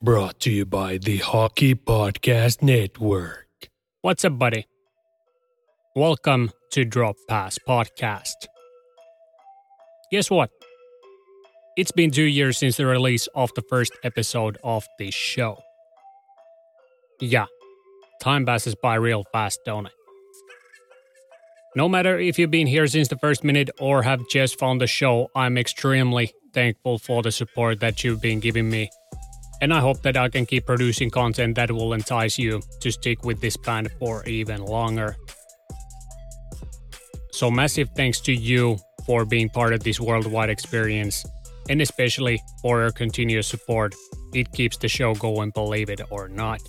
Brought to you by the Hockey Podcast Network. What's up, buddy? Welcome to Drop Pass Podcast. Guess what? It's been two years since the release of the first episode of this show. Yeah, time passes by real fast, don't it? No matter if you've been here since the first minute or have just found the show, I'm extremely thankful for the support that you've been giving me. And I hope that I can keep producing content that will entice you to stick with this band for even longer. So, massive thanks to you for being part of this worldwide experience, and especially for your continuous support. It keeps the show going, believe it or not.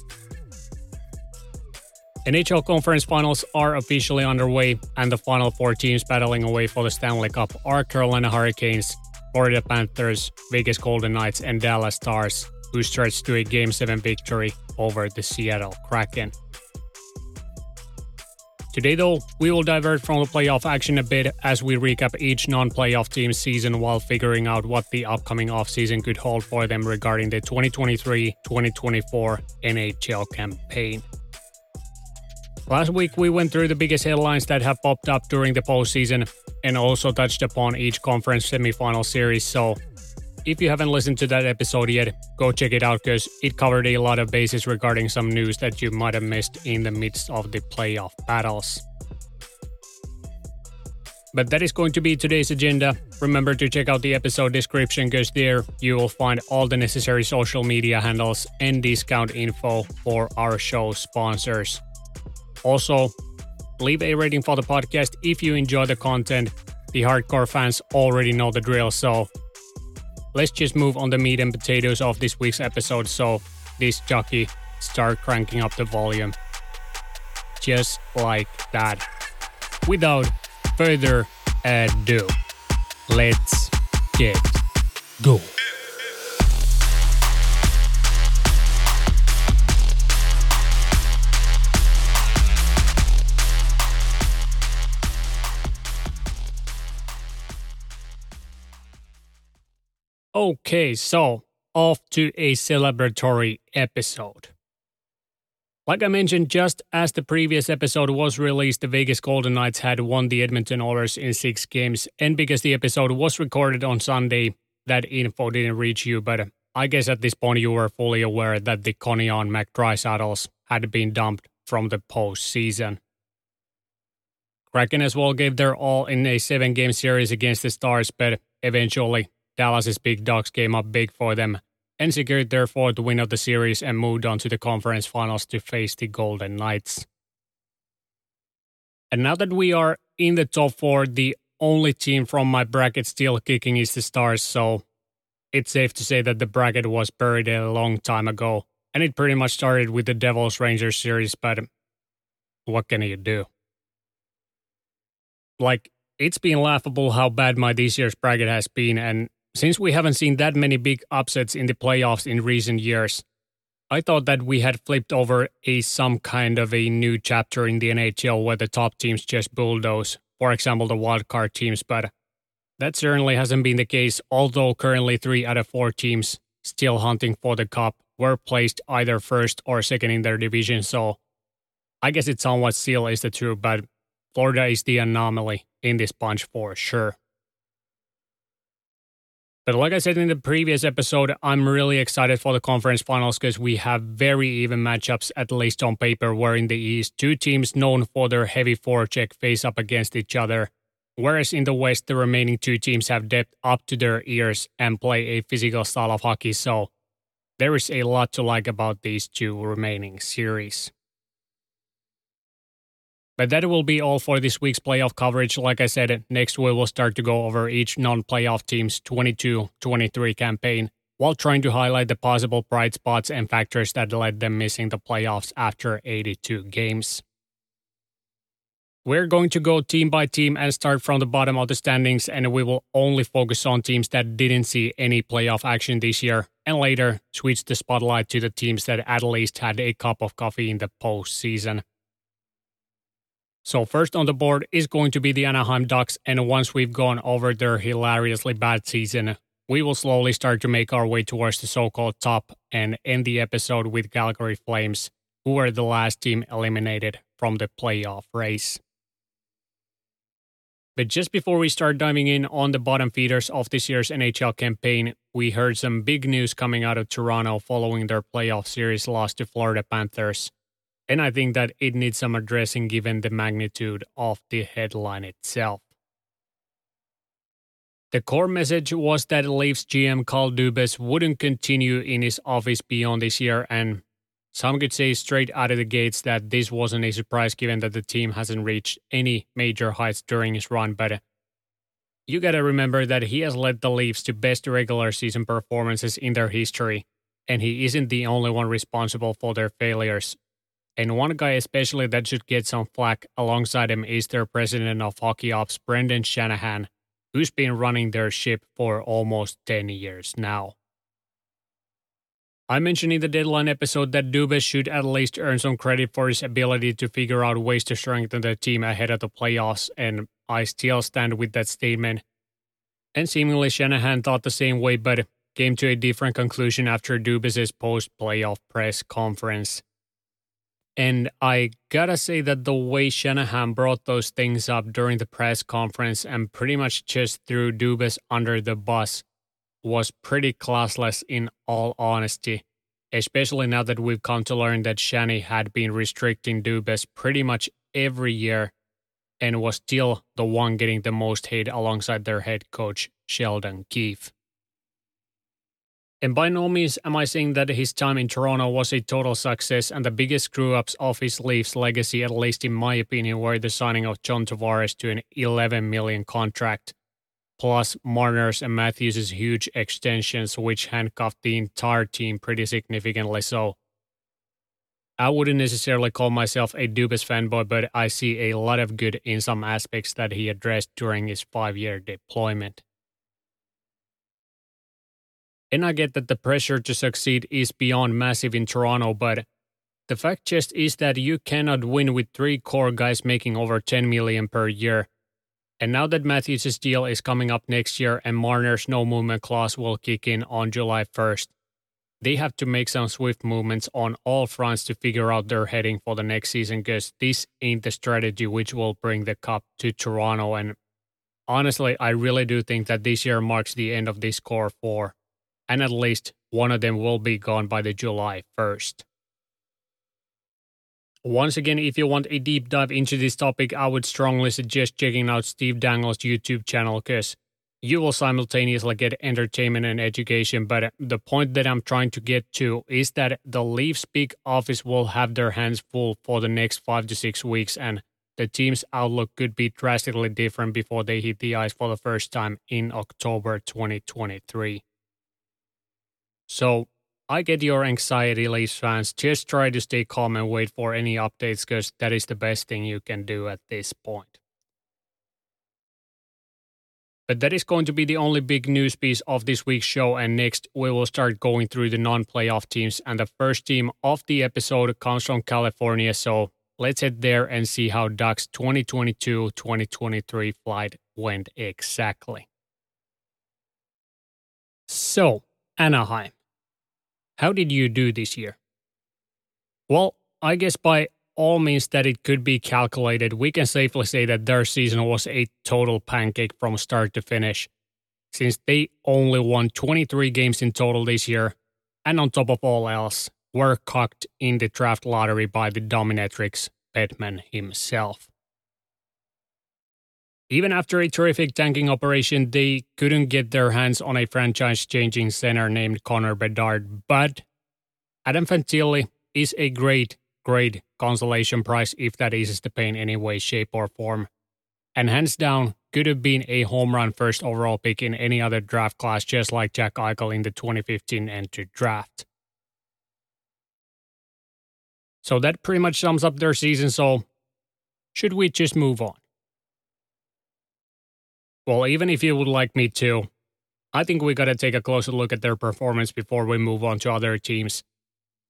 NHL Conference Finals are officially underway, and the final four teams battling away for the Stanley Cup are Carolina Hurricanes, Florida Panthers, Vegas Golden Knights, and Dallas Stars, who stretched to a Game 7 victory over the Seattle Kraken. Today, though, we will divert from the playoff action a bit as we recap each non playoff team's season while figuring out what the upcoming offseason could hold for them regarding the 2023 2024 NHL campaign. Last week, we went through the biggest headlines that have popped up during the postseason and also touched upon each conference semifinal series. So, if you haven't listened to that episode yet, go check it out because it covered a lot of bases regarding some news that you might have missed in the midst of the playoff battles. But that is going to be today's agenda. Remember to check out the episode description because there you will find all the necessary social media handles and discount info for our show sponsors. Also, leave a rating for the podcast if you enjoy the content. The hardcore fans already know the drill, so let's just move on the meat and potatoes of this week's episode. So, this jockey start cranking up the volume. Just like that. Without further ado, let's get go. Okay, so off to a celebratory episode. Like I mentioned, just as the previous episode was released, the Vegas Golden Knights had won the Edmonton Oilers in six games. And because the episode was recorded on Sunday, that info didn't reach you. But uh, I guess at this point you were fully aware that the Conion McDrysaddles had been dumped from the postseason. Kraken as well gave their all in a seven game series against the Stars, but eventually Dallas's big dogs came up big for them and secured their fourth win of the series and moved on to the conference finals to face the Golden Knights. And now that we are in the top four, the only team from my bracket still kicking is the Stars, so it's safe to say that the bracket was buried a long time ago. And it pretty much started with the Devils Rangers series, but what can you do? Like, it's been laughable how bad my this year's bracket has been, and since we haven't seen that many big upsets in the playoffs in recent years, I thought that we had flipped over a some kind of a new chapter in the NHL where the top teams just bulldoze, for example, the wildcard teams, but that certainly hasn't been the case, although currently three out of four teams still hunting for the cup were placed either first or second in their division, so I guess it's somewhat still is the truth, but Florida is the anomaly in this bunch for sure. But like I said in the previous episode, I'm really excited for the conference finals because we have very even matchups, at least on paper, where in the East, two teams known for their heavy forecheck face up against each other. Whereas in the West, the remaining two teams have depth up to their ears and play a physical style of hockey. So there is a lot to like about these two remaining series. But that will be all for this week's playoff coverage. Like I said, next we will start to go over each non playoff team's 22 23 campaign while trying to highlight the possible bright spots and factors that led them missing the playoffs after 82 games. We're going to go team by team and start from the bottom of the standings, and we will only focus on teams that didn't see any playoff action this year, and later switch the spotlight to the teams that at least had a cup of coffee in the postseason. So first on the board is going to be the Anaheim Ducks, and once we've gone over their hilariously bad season, we will slowly start to make our way towards the so called top and end the episode with Calgary Flames, who were the last team eliminated from the playoff race. But just before we start diving in on the bottom feeders of this year's NHL campaign, we heard some big news coming out of Toronto following their playoff series loss to Florida Panthers. And I think that it needs some addressing given the magnitude of the headline itself. The core message was that Leafs GM Kyle Dubas wouldn't continue in his office beyond this year, and some could say straight out of the gates that this wasn't a surprise given that the team hasn't reached any major heights during his run, but uh, you gotta remember that he has led the Leafs to best regular season performances in their history, and he isn't the only one responsible for their failures. And one guy especially that should get some flack alongside him is their president of hockey ops, Brendan Shanahan who's been running their ship for almost 10 years now. I mentioned in the deadline episode that Dubas should at least earn some credit for his ability to figure out ways to strengthen the team ahead of the playoffs, and I still stand with that statement. And seemingly Shanahan thought the same way, but came to a different conclusion after Dubas's post-playoff press conference. And I gotta say that the way Shanahan brought those things up during the press conference and pretty much just threw Dubas under the bus was pretty classless in all honesty, especially now that we've come to learn that Shanny had been restricting Dubas pretty much every year and was still the one getting the most hate alongside their head coach, Sheldon Keefe. And by no means am I saying that his time in Toronto was a total success and the biggest screw ups of his Leafs legacy, at least in my opinion, were the signing of John Tavares to an 11 million contract, plus Marner's and Matthews' huge extensions, which handcuffed the entire team pretty significantly. So I wouldn't necessarily call myself a Dubas fanboy, but I see a lot of good in some aspects that he addressed during his five year deployment. And I get that the pressure to succeed is beyond massive in Toronto, but the fact just is that you cannot win with three core guys making over 10 million per year. And now that Matthews' deal is coming up next year and Marner's no movement clause will kick in on July 1st, they have to make some swift movements on all fronts to figure out their heading for the next season because this ain't the strategy which will bring the cup to Toronto. And honestly, I really do think that this year marks the end of this core four and at least one of them will be gone by the July 1st. Once again, if you want a deep dive into this topic, I would strongly suggest checking out Steve Dangle's YouTube channel because you will simultaneously get entertainment and education. But the point that I'm trying to get to is that the Leafs big office will have their hands full for the next five to six weeks, and the team's outlook could be drastically different before they hit the ice for the first time in October 2023. So I get your anxiety, Leafs fans. Just try to stay calm and wait for any updates because that is the best thing you can do at this point. But that is going to be the only big news piece of this week's show. And next, we will start going through the non playoff teams. And the first team of the episode comes from California. So let's head there and see how Ducks 2022 2023 flight went exactly. So, Anaheim. How did you do this year? Well, I guess by all means that it could be calculated, we can safely say that their season was a total pancake from start to finish, since they only won 23 games in total this year, and on top of all else, were cocked in the draft lottery by the dominatrix Bettman himself. Even after a terrific tanking operation, they couldn't get their hands on a franchise changing center named Connor Bedard, but Adam Fantilli is a great, great consolation prize if that eases the pain in any way, shape, or form. And hands down, could have been a home run first overall pick in any other draft class, just like Jack Eichel in the 2015 enter draft. So that pretty much sums up their season. So, should we just move on? Well, even if you would like me to, I think we got to take a closer look at their performance before we move on to other teams.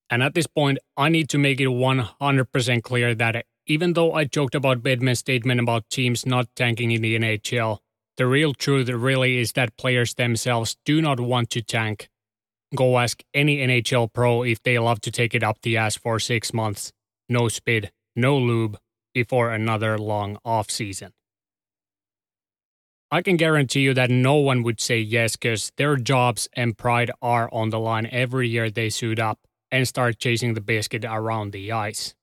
And at this point, I need to make it 100% clear that even though I joked about Bettman's statement about teams not tanking in the NHL, the real truth really is that players themselves do not want to tank. Go ask any NHL pro if they love to take it up the ass for six months, no speed, no lube, before another long off season. I can guarantee you that no one would say yes because their jobs and pride are on the line every year they suit up and start chasing the biscuit around the ice.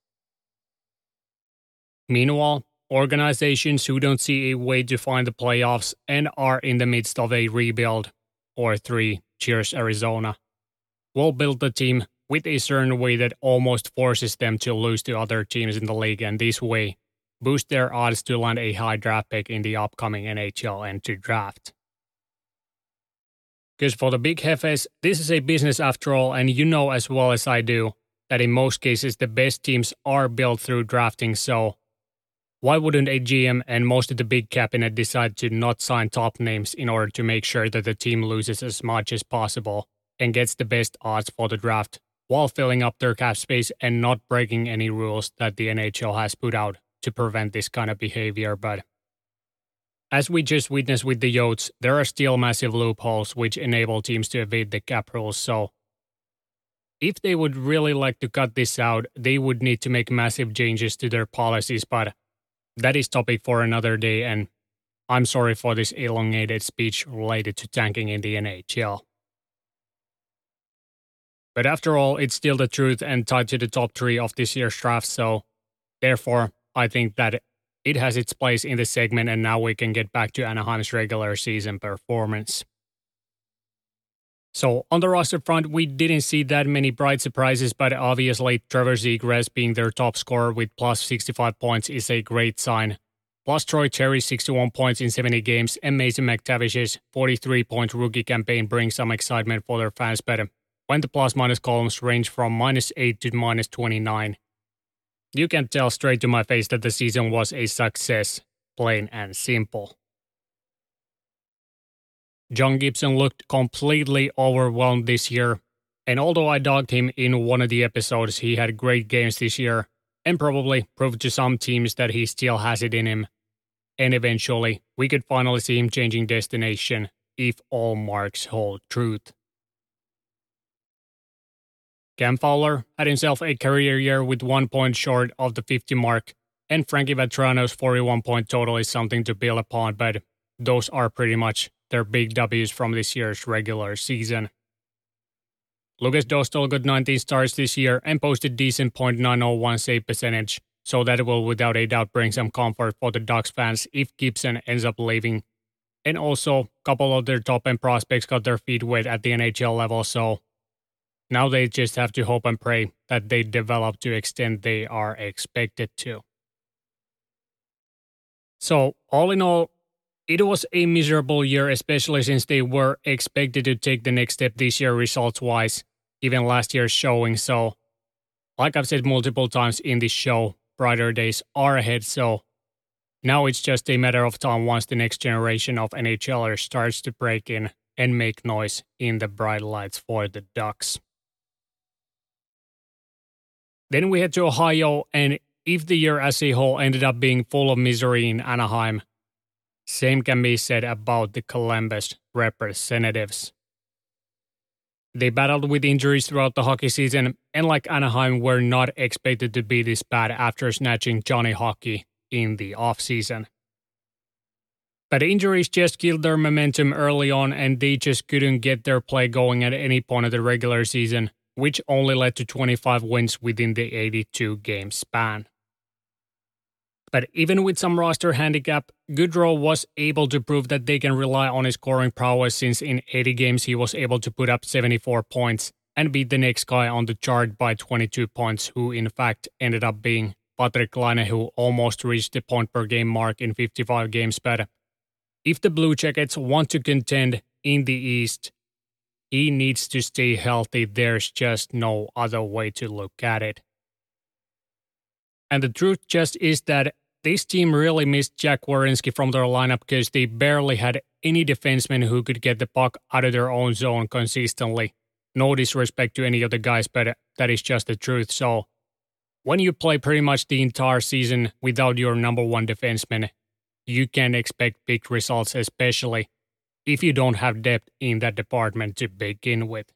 Meanwhile, organizations who don't see a way to find the playoffs and are in the midst of a rebuild, or three, cheers Arizona, will build the team with a certain way that almost forces them to lose to other teams in the league and this way boost their odds to land a high draft pick in the upcoming NHL to draft. Because for the big hefes, this is a business after all, and you know as well as I do that in most cases the best teams are built through drafting, so why wouldn't a GM and most of the big cabinet decide to not sign top names in order to make sure that the team loses as much as possible and gets the best odds for the draft while filling up their cap space and not breaking any rules that the NHL has put out to prevent this kind of behavior. But as we just witnessed with the Yotes, there are still massive loopholes which enable teams to evade the cap rules. So if they would really like to cut this out, they would need to make massive changes to their policies. But that is topic for another day. And I'm sorry for this elongated speech related to tanking in the NHL. But after all, it's still the truth and tied to the top three of this year's draft. So, therefore, I think that it has its place in the segment, and now we can get back to Anaheim's regular season performance. So, on the roster front, we didn't see that many bright surprises, but obviously, Trevor Zegras being their top scorer with plus 65 points is a great sign. Plus, Troy Terry's 61 points in 70 games and Mason McTavish's 43 point rookie campaign brings some excitement for their fans, but uh, when the plus minus columns range from minus 8 to minus 29. You can tell straight to my face that the season was a success, plain and simple. John Gibson looked completely overwhelmed this year, and although I dogged him in one of the episodes, he had great games this year and probably proved to some teams that he still has it in him. And eventually, we could finally see him changing destination if all marks hold truth. Cam Fowler had himself a career year with one point short of the 50 mark, and Frankie Vatrano's 41 point total is something to build upon, but those are pretty much their big W's from this year's regular season. Lukas Dostal got 19 starts this year and posted decent .901 save percentage, so that will without a doubt bring some comfort for the Ducks fans if Gibson ends up leaving. And also, a couple of their top end prospects got their feet wet at the NHL level, so now they just have to hope and pray that they develop to extent they are expected to. So, all in all, it was a miserable year, especially since they were expected to take the next step this year results wise, even last year's showing. So, like I've said multiple times in this show, brighter days are ahead. So, now it's just a matter of time once the next generation of NHLers starts to break in and make noise in the bright lights for the Ducks. Then we head to Ohio, and if the year as a whole ended up being full of misery in Anaheim, same can be said about the Columbus representatives. They battled with injuries throughout the hockey season, and like Anaheim, were not expected to be this bad after snatching Johnny Hockey in the offseason. But injuries just killed their momentum early on, and they just couldn't get their play going at any point of the regular season which only led to 25 wins within the 82 game span. But even with some roster handicap, Gaudreau was able to prove that they can rely on his scoring prowess since in 80 games he was able to put up 74 points and beat the next guy on the chart by 22 points, who in fact ended up being Patrik Laine, who almost reached the point per game mark in 55 games. But if the Blue Jackets want to contend in the East, he needs to stay healthy. There's just no other way to look at it. And the truth just is that this team really missed Jack Werenski from their lineup because they barely had any defensemen who could get the puck out of their own zone consistently. No disrespect to any of the guys, but that is just the truth. So, when you play pretty much the entire season without your number one defenseman, you can expect big results, especially if you don't have depth in that department to begin with.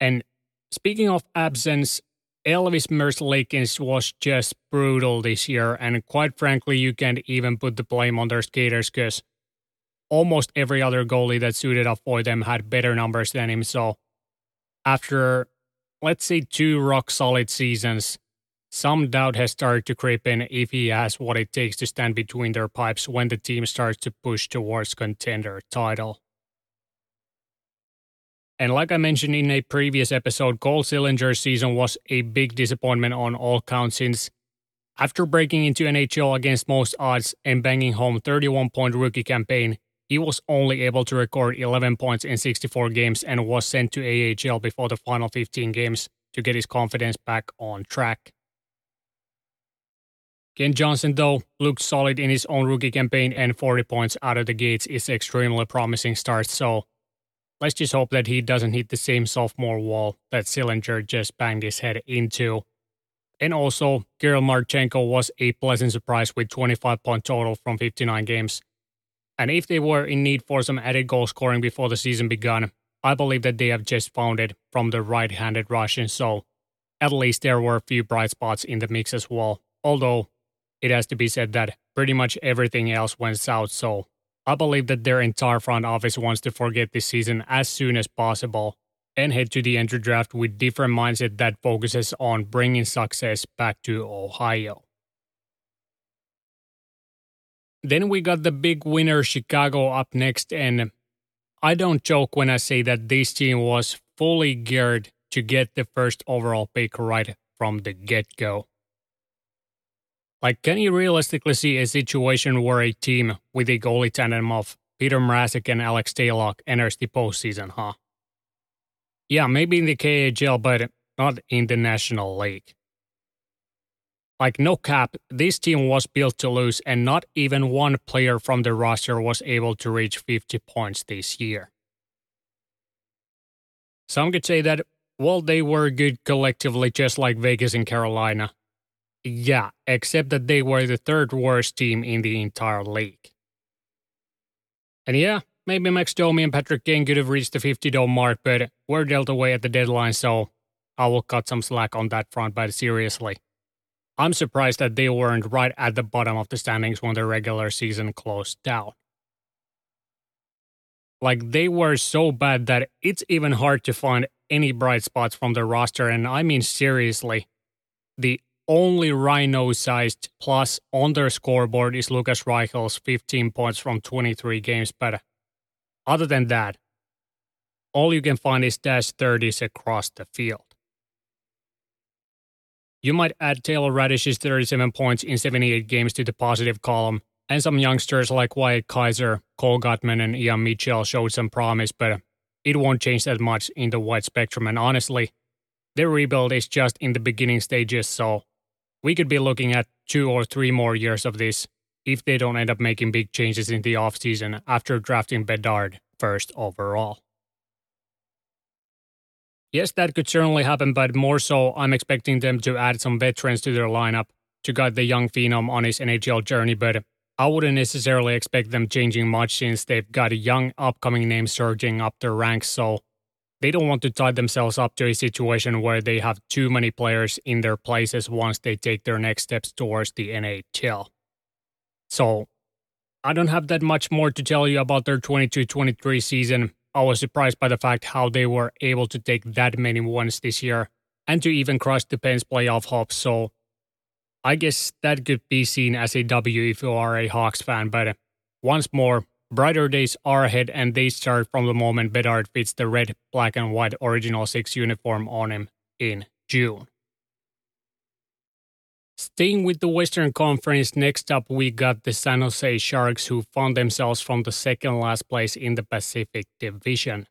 And speaking of absence, Elvis Merzlikins was just brutal this year, and quite frankly, you can't even put the blame on their skaters because almost every other goalie that suited up for them had better numbers than him. So, after let's say two rock solid seasons, some doubt has started to creep in if he has what it takes to stand between their pipes when the team starts to push towards contender title. And like I mentioned in a previous episode, Cole Sillinger's season was a big disappointment on all counts since after breaking into NHL against most odds and banging home 31 point rookie campaign, he was only able to record 11 points in 64 games and was sent to AHL before the final 15 games to get his confidence back on track. Kent Johnson, though, looked solid in his own rookie campaign, and 40 points out of the gates is extremely promising start. So let's just hope that he doesn't hit the same sophomore wall that Sillinger just banged his head into. And also, Kirill Marchenko was a pleasant surprise with 25 point total from 59 games. And if they were in need for some added goal scoring before the season began, I believe that they have just found it from the right handed Russian. So at least there were a few bright spots in the mix as well. Although it has to be said that pretty much everything else went south. So I believe that their entire front office wants to forget this season as soon as possible and head to the entry draft with different mindset that focuses on bringing success back to Ohio. Then we got the big winner Chicago up next and I don't joke when I say that this team was fully geared to get the first overall pick right from the get-go. Like, can you realistically see a situation where a team with a goalie tandem of Peter Mrazek and Alex Stalock enters the postseason, huh? Yeah, maybe in the KHL, but not in the National League. Like, no cap, this team was built to lose, and not even one player from the roster was able to reach 50 points this year. Some could say that, well, they were good collectively, just like Vegas and Carolina. Yeah, except that they were the third worst team in the entire league. And yeah, maybe Max Domi and Patrick Kane could have reached the 50 dome mark, but were dealt away at the deadline, so I will cut some slack on that front, but seriously. I'm surprised that they weren't right at the bottom of the standings when the regular season closed down. Like, they were so bad that it's even hard to find any bright spots from the roster, and I mean seriously. The only rhino sized plus on their scoreboard is Lukas Reichel's 15 points from 23 games. But other than that, all you can find is dash 30s across the field. You might add Taylor Raddysh's 37 points in 78 games to the positive column, and some youngsters like Wyatt Kaiser, Cole Guttman, and Ian Mitchell showed some promise, but it won't change that much in the wide spectrum. And honestly, their rebuild is just in the beginning stages, so we could be looking at two or three more years of this if they don't end up making big changes in the offseason after drafting Bedard first overall. Yes, that could certainly happen, but more so, I'm expecting them to add some veterans to their lineup to guide the young phenom on his NHL journey, but I wouldn't necessarily expect them changing much since they've got a young upcoming name surging up their ranks, so they don't want to tie themselves up to a situation where they have too many players in their places once they take their next steps towards the NHL. So, I don't have that much more to tell you about their 22 23 season. I was surprised by the fact how they were able to take that many wins this year and to even crush the Pens playoff hopes. So, I guess that could be seen as a W if you are a Hawks fan. But once more, Brighter days are ahead, and they start from the moment Bedard fits the red, black, and white original six uniform on him in June. Staying with the Western Conference, next up we got the San Jose Sharks, who found themselves from the second last place in the Pacific Division.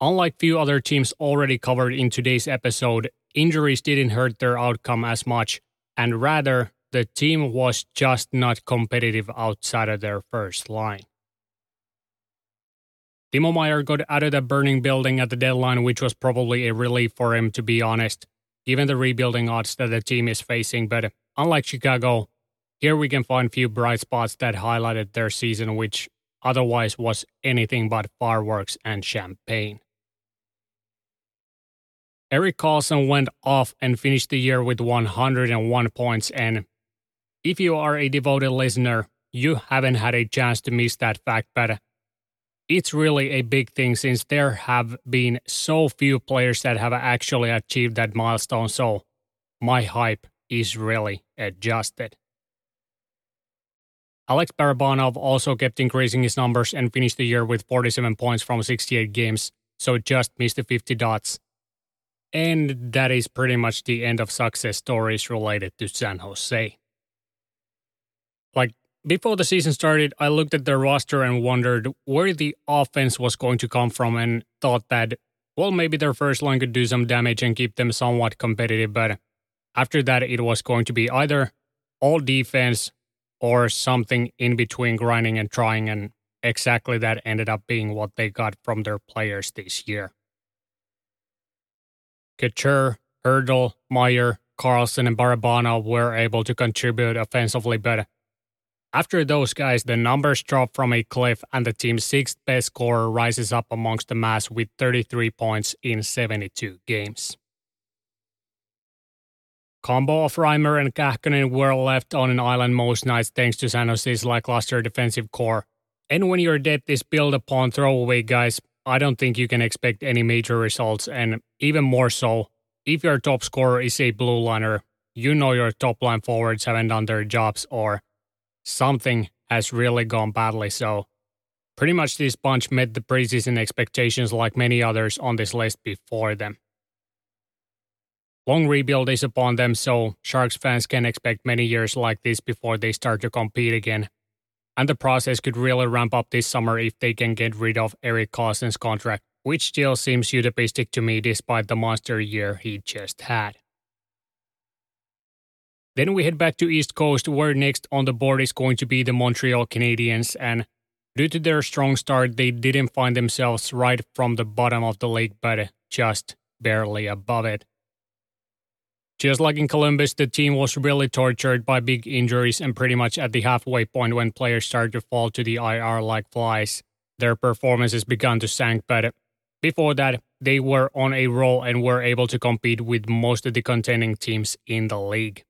Unlike few other teams already covered in today's episode, injuries didn't hurt their outcome as much, and rather, the team was just not competitive outside of their first line. Timo Meier got out of the burning building at the deadline, which was probably a relief for him, to be honest, given the rebuilding odds that the team is facing. But unlike Chicago, here we can find few bright spots that highlighted their season, which otherwise was anything but fireworks and champagne. Erik Karlsson went off and finished the year with 101 points, and if you are a devoted listener, you haven't had a chance to miss that fact, but it's really a big thing since there have been so few players that have actually achieved that milestone. So my hype is really adjusted. Alex Barabanov also kept increasing his numbers and finished the year with 47 points from 68 games, so just missed the 50 dots. And that is pretty much the end of success stories related to San Jose. Like before the season started, I looked at their roster and wondered where the offense was going to come from and thought that, well, maybe their first line could do some damage and keep them somewhat competitive. But after that, it was going to be either all defense or something in between grinding and trying. And exactly that ended up being what they got from their players this year. Couture, Hertl, Meier, Karlsson, and Barabanov were able to contribute offensively, but after those guys, the numbers drop from a cliff, and the team's sixth best scorer rises up amongst the mass with 33 points in 72 games. Combo of Reimer and Kähkönen were left on an island most nights thanks to San Jose's lackluster defensive core. And when your depth is built upon throwaway guys, I don't think you can expect any major results, and even more so, if your top scorer is a blue liner, you know your top line forwards haven't done their jobs or something has really gone badly. So, pretty much this bunch met the preseason expectations like many others on this list before them. Long rebuild is upon them, so Sharks fans can expect many years like this before they start to compete again. And the process could really ramp up this summer if they can get rid of Erik Karlsson's contract, which still seems utopistic to me despite the monster year he just had. Then we head back to East Coast, where next on the board is going to be the Montreal Canadiens. And due to their strong start, they didn't find themselves right from the bottom of the league, but just barely above it. Just like in Columbus, the team was really tortured by big injuries and pretty much at the halfway point when players started to fall to the IR like flies. Their performances began to sink, but before that, they were on a roll and were able to compete with most of the contending teams in the league.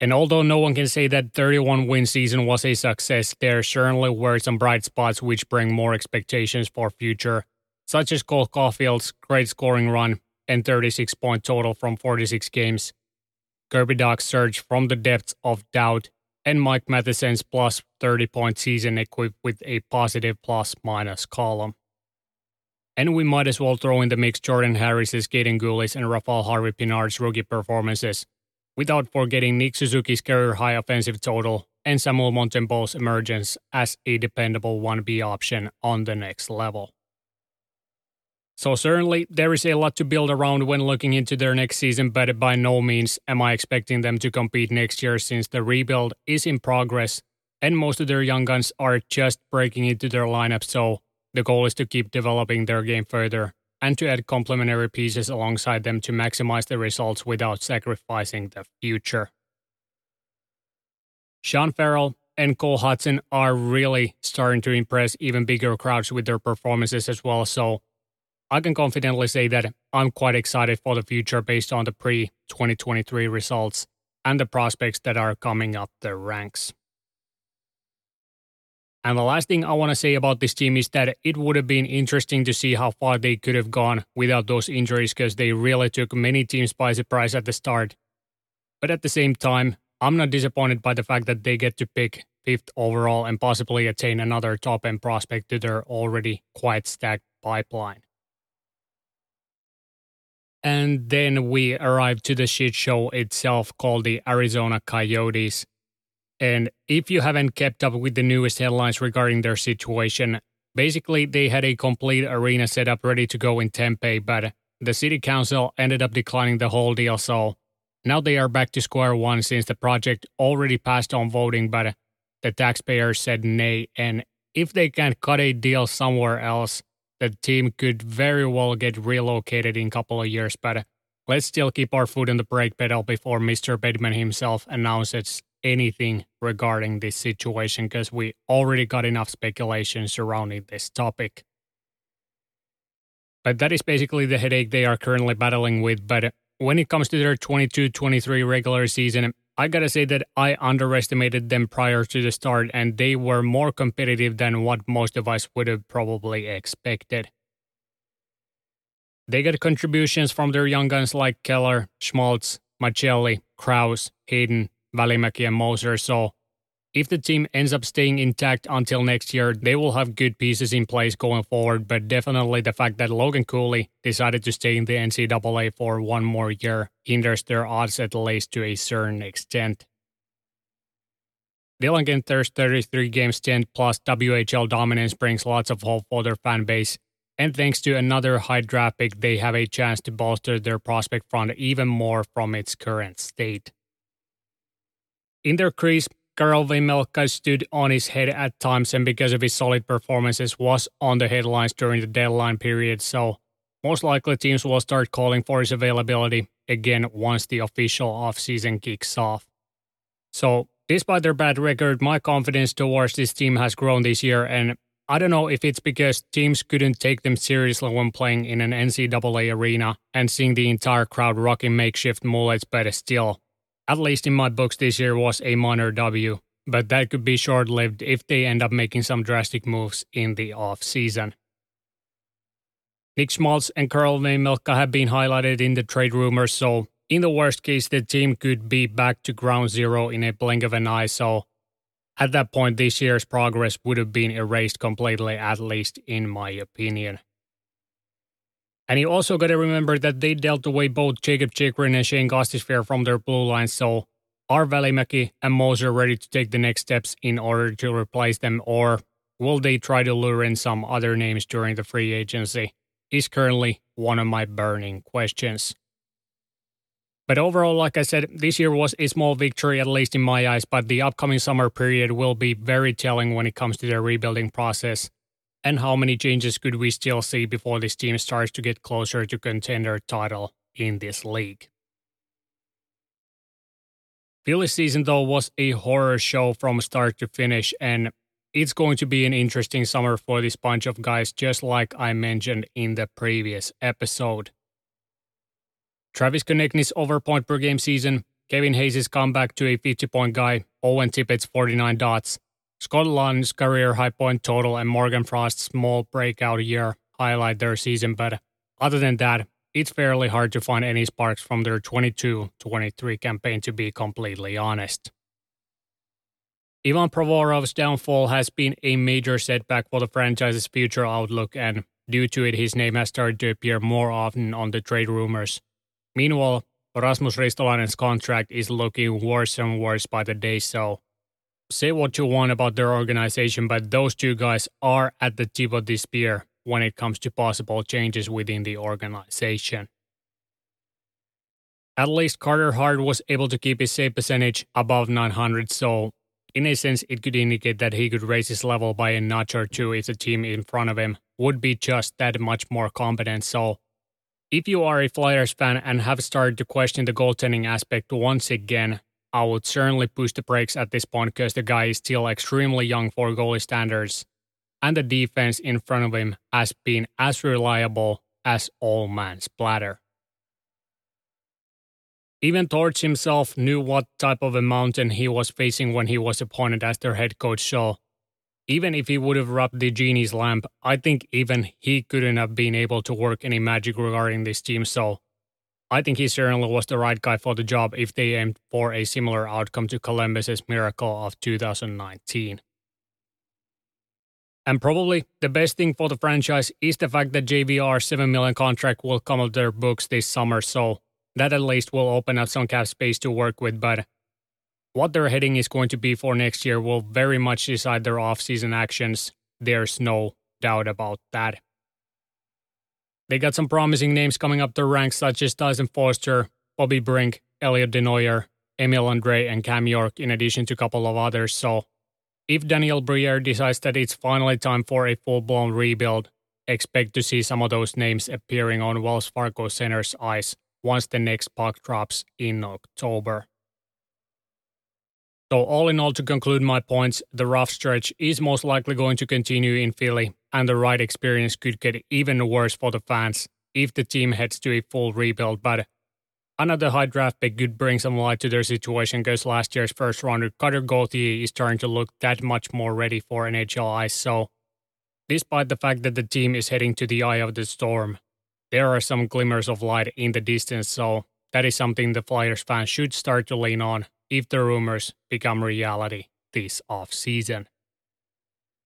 And although no one can say that 31 win season was a success, there certainly were some bright spots which bring more expectations for future, such as Cole Caufield's great scoring run and 36 point total from 46 games, Kirby Dach's surge from the depths of doubt, and Mike Matheson's plus 30 point season equipped with a positive plus minus column. And we might as well throw in the mix Jordan Harris's, Kaiden Guhle's, and Raphael Harvey Pinard's rookie performances, without forgetting Nick Suzuki's career high offensive total and Samuel Montembeault's emergence as a dependable 1B option on the next level. So, certainly, there is a lot to build around when looking into their next season, but by no means am I expecting them to compete next year since the rebuild is in progress and most of their young guns are just breaking into their lineup. So, the goal is to keep developing their game further and to add complementary pieces alongside them to maximize the results without sacrificing the future. Sean Farrell and Cole Hudson are really starting to impress even bigger crowds with their performances as well, so I can confidently say that I'm quite excited for the future based on the pre 2023 results and the prospects that are coming up the ranks. And the last thing I want to say about this team is that it would have been interesting to see how far they could have gone without those injuries because they really took many teams by surprise at the start. But at the same time, I'm not disappointed by the fact that they get to pick fifth overall and possibly attain another top end prospect to their already quite stacked pipeline. And then we arrive to the shit show itself called the Arizona Coyotes. And if you haven't kept up with the newest headlines regarding their situation, basically they had a complete arena set up ready to go in Tempe, but the city council ended up declining the whole deal. So now they are back to square one since the project already passed on voting, but the taxpayers said nay. And if they can't cut a deal somewhere else, the team could very well get relocated in a couple of years. But let's still keep our foot on the brake pedal before Mr. Bettman himself announces anything regarding this situation because we already got enough speculation surrounding this topic. But that is basically the headache they are currently battling with. But when it comes to their 22 23 regular season, I gotta say that I underestimated them prior to the start, and they were more competitive than what most of us would have probably expected. They got contributions from their young guns like Keller, Schmaltz, Maccelli, Crouse, Hayton, Välimäki, and Moser, so if the team ends up staying intact until next year, they will have good pieces in place going forward, but definitely the fact that Logan Cooley decided to stay in the NCAA for one more year hinders their odds at least to a certain extent. Dylan Guenther's 33 game stint plus WHL dominance brings lots of hope for their fan base, and thanks to another high draft pick, they have a chance to bolster their prospect front even more from its current state. In their crease, Karel Vejmelka stood on his head at times and because of his solid performances was on the headlines during the deadline period, so most likely teams will start calling for his availability again once the official offseason kicks off. So, despite their bad record, my confidence towards this team has grown this year, and I don't know if it's because teams couldn't take them seriously when playing in an NCAA arena and seeing the entire crowd rocking makeshift mullets, but still, at least in my books, this year was a minor W, but that could be short lived if they end up making some drastic moves in the off season. Nick Schmaltz and Karel Vejmelka have been highlighted in the trade rumors, so in the worst case, the team could be back to ground zero in a blink of an eye. So at that point, this year's progress would have been erased completely, at least in my opinion. And you also got to remember that they dealt away both Jakob Chychrun and Shane Gostisbehere from their blue line, so are Välimäki and Moser ready to take the next steps in order to replace them, or will they try to lure in some other names during the free agency? Is currently one of my burning questions. But overall, like I said, this year was a small victory, at least in my eyes, but the upcoming summer period will be very telling when it comes to their rebuilding process and how many changes could we still see before this team starts to get closer to contender title in this league? Philly's season, though, was a horror show from start to finish, and it's going to be an interesting summer for this bunch of guys, just like I mentioned in the previous episode. Travis Konecny's over point per game season, Kevin Hayes' comeback to a 50 point guy, Owen Tippett's 49 dots, Scott Laughton's career high point total and Morgan Frost's small breakout year highlight their season, but other than that, it's fairly hard to find any sparks from their 22 23 campaign, to be completely honest. Ivan Provorov's downfall has been a major setback for the franchise's future outlook, and due to it, his name has started to appear more often on the trade rumors. Meanwhile, Rasmus Ristolainen's contract is looking worse and worse by the day, so say what you want about their organization, but those two guys are at the tip of the spear when it comes to possible changes within the organization. At least Carter Hart was able to keep his save percentage above 900, so in a sense, it could indicate that he could raise his level by a notch or two if the team in front of him would be just that much more competent. So, if you are a Flyers fan and have started to question the goaltending aspect once again, I would certainly push the brakes at this point because the guy is still extremely young for goalie standards, and the defense in front of him has been as reliable as all man's bladder. Even Torch himself knew what type of a mountain he was facing when he was appointed as their head coach, so even if he would have rubbed the genie's lamp, I think even he couldn't have been able to work any magic regarding this team, so I think he certainly was the right guy for the job if they aimed for a similar outcome to Columbus's miracle of 2019. And probably the best thing for the franchise is the fact that JVR's 7 million contract will come off their books this summer, so that at least will open up some cap space to work with. But what their heading is going to be for next year will very much decide their offseason actions. There's no doubt about that. They got some promising names coming up their ranks, such as Tyson Foerster, Bobby Brink, Elliot Desnoyers, Emil Andrae, and Cam York, in addition to a couple of others. So, if Daniel Briere decides that it's finally time for a full blown rebuild, expect to see some of those names appearing on Wells Fargo Center's ice once the next puck drops in October. So, all in all, to conclude my points, the rough stretch is most likely going to continue in Philly, and the ride experience could get even worse for the fans if the team heads to a full rebuild. But another high draft pick could bring some light to their situation because last year's first rounder, Cutter Gauthier, is starting to look that much more ready for NHL ice. So, despite the fact that the team is heading to the eye of the storm, there are some glimmers of light in the distance. So, that is something the Flyers fans should start to lean on if the rumors become reality this off season.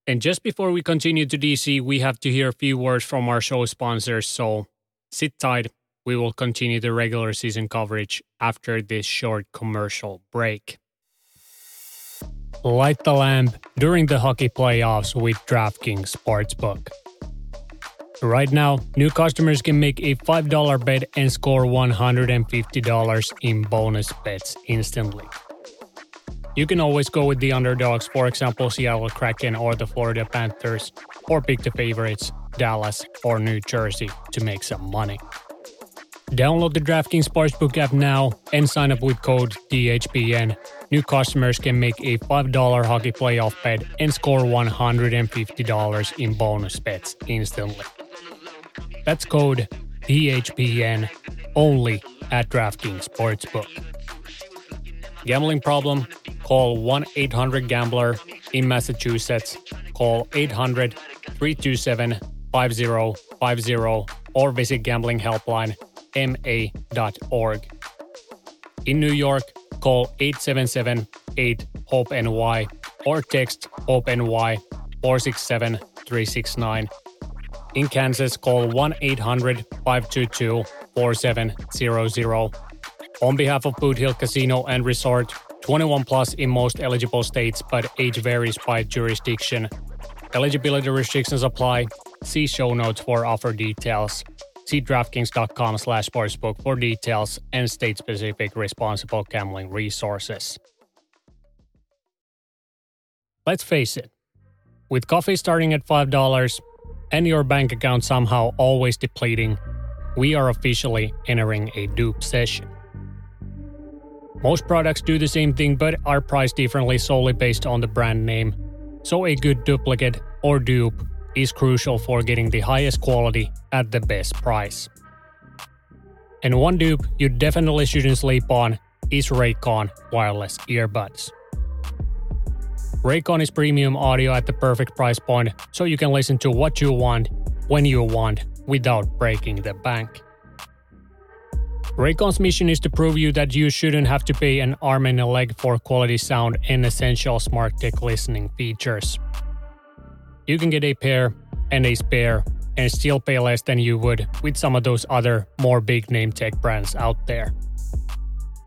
And just before we continue to DC, we have to hear a few words from our show sponsors, so sit tight. We will continue the regular season coverage after this short commercial break. Light the lamp during the hockey playoffs with DraftKings Sportsbook. Right now, new customers can make a $5 bet and score $150 in bonus bets instantly. You can always go with the underdogs, for example, Seattle Kraken or the Florida Panthers, or pick the favorites, Dallas or New Jersey, to make some money. Download the DraftKings Sportsbook app now and sign up with code THPN. New customers can make a $5 hockey playoff bet and score $150 in bonus bets instantly. That's code THPN only at DraftKings Sportsbook. Gambling problem? Call 1 800 Gambler in Massachusetts. Call 800 327 5050 or visit gamblinghelpline ma.org. In New York, call 877 8 HOPE NY or text HOPE NY 467 369 in Kansas, call 1 800 522 4700. On behalf of Boot Hill Casino and Resort, 21 plus in most eligible states, but age varies by jurisdiction. Eligibility restrictions apply. See show notes for offer details. See DraftKings.com slash sportsbook for details and state-specific responsible gambling resources. Let's face it, with coffee starting at $5, and your bank account somehow always depleting, we are officially entering a dupe session. Most products do the same thing but are priced differently solely based on the brand name, so a good duplicate or dupe is crucial for getting the highest quality at the best price. And one dupe you definitely shouldn't sleep on is Raycon wireless earbuds. Raycon is premium audio at the perfect price point, so you can listen to what you want, when you want, without breaking the bank. Raycon's mission is to prove you that you shouldn't have to pay an arm and a leg for quality sound and essential smart tech listening features. You can get a pair and a spare and still pay less than you would with some of those other more big name tech brands out there.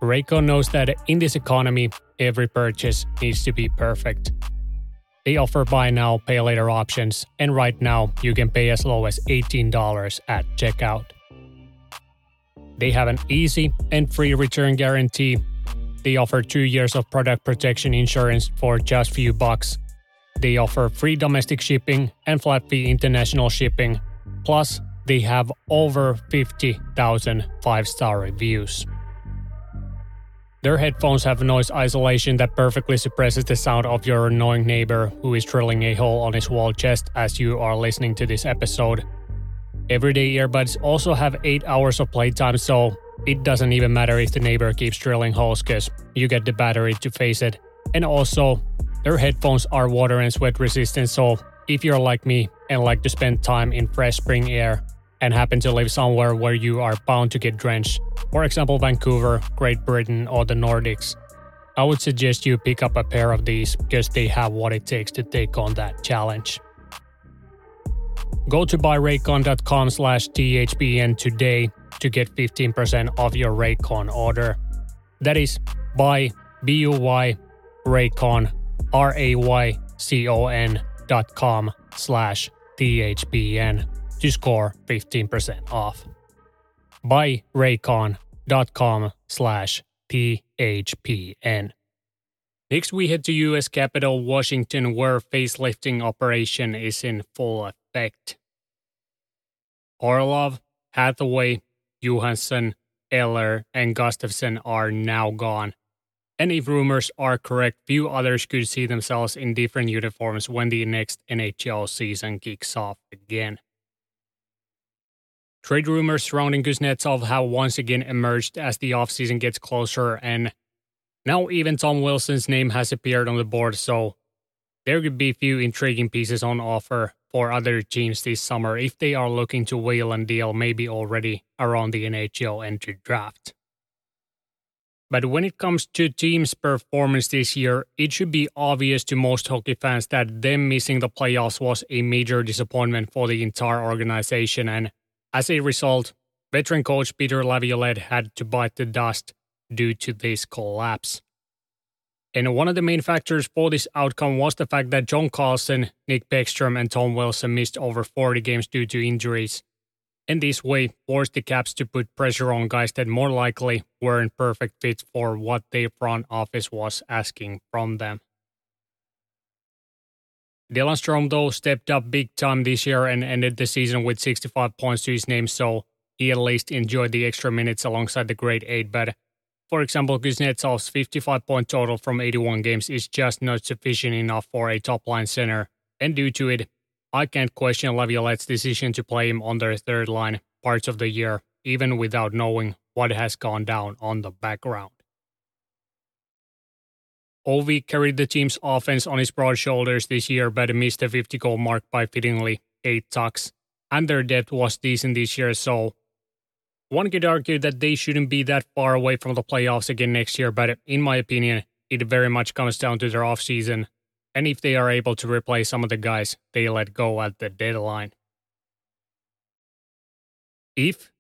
Raycon knows that in this economy, every purchase needs to be perfect. They offer buy now, pay later options, and right now you can pay as low as $18 at checkout. They have an easy and free return guarantee. They offer 2 years of product protection insurance for just a few bucks. They offer free domestic shipping and flat fee international shipping. Plus, they have over 50,000 5-star reviews. Their headphones have noise isolation that perfectly suppresses the sound of your annoying neighbor who is drilling a hole on his wall chest as you are listening to this episode. Everyday earbuds also have 8 hours of playtime, so it doesn't even matter if the neighbor keeps drilling holes because you get the battery to face it. And also, their headphones are water and sweat resistant, so if you're like me and like to spend time in fresh spring air, and happen to live somewhere where you are bound to get drenched, for example, Vancouver, Great Britain, or the Nordics, I would suggest you pick up a pair of these because they have what it takes to take on that challenge. Go to buyraycon.com slash THPN today to get 15% off your Raycon order. That is buy, B-U-Y, Raycon, R-A-Y-C-O-N dot com slash THPN to score 15% off. Buy raycon.com slash THPN. Next, we head to U.S. capital Washington, where facelifting operation is in full effect. Orlov, Hathaway, Johansson, Eller, and Gustafsson are now gone. And if rumors are correct, few others could see themselves in different uniforms when the next NHL season kicks off again. Trade rumors surrounding Kuznetsov have once again emerged as the offseason gets closer, and now even Tom Wilson's name has appeared on the board, so there could be a few intriguing pieces on offer for other teams this summer if they are looking to wheel and deal maybe already around the NHL entry draft. But when it comes to teams' performance this year, it should be obvious to most hockey fans that them missing the playoffs was a major disappointment for the entire organization, and as a result, veteran coach Peter Laviolette had to bite the dust due to this collapse. And one of the main factors for this outcome was the fact that John Carlson, Nick Bäckström, and Tom Wilson missed over 40 games due to injuries, in this way forced the Caps to put pressure on guys that more likely weren't perfect fits for what their front office was asking from them. Dylan Strome, though, stepped up big time this year and ended the season with 65 points to his name, so he at least enjoyed the extra minutes alongside the great eight. But for example, Kuznetsov's 55 point total from 81 games is just not sufficient enough for a top line center, and due to it, I can't question Laviolette's decision to play him on their third line parts of the year, even without knowing what has gone down on the background. Ovi carried the team's offense on his broad shoulders this year, but missed the 50 goal mark by fittingly 8 tucks, and their depth was decent this year, so one could argue that they shouldn't be that far away from the playoffs again next year, but in my opinion, it very much comes down to their offseason and if they are able to replace some of the guys they let go at the deadline. If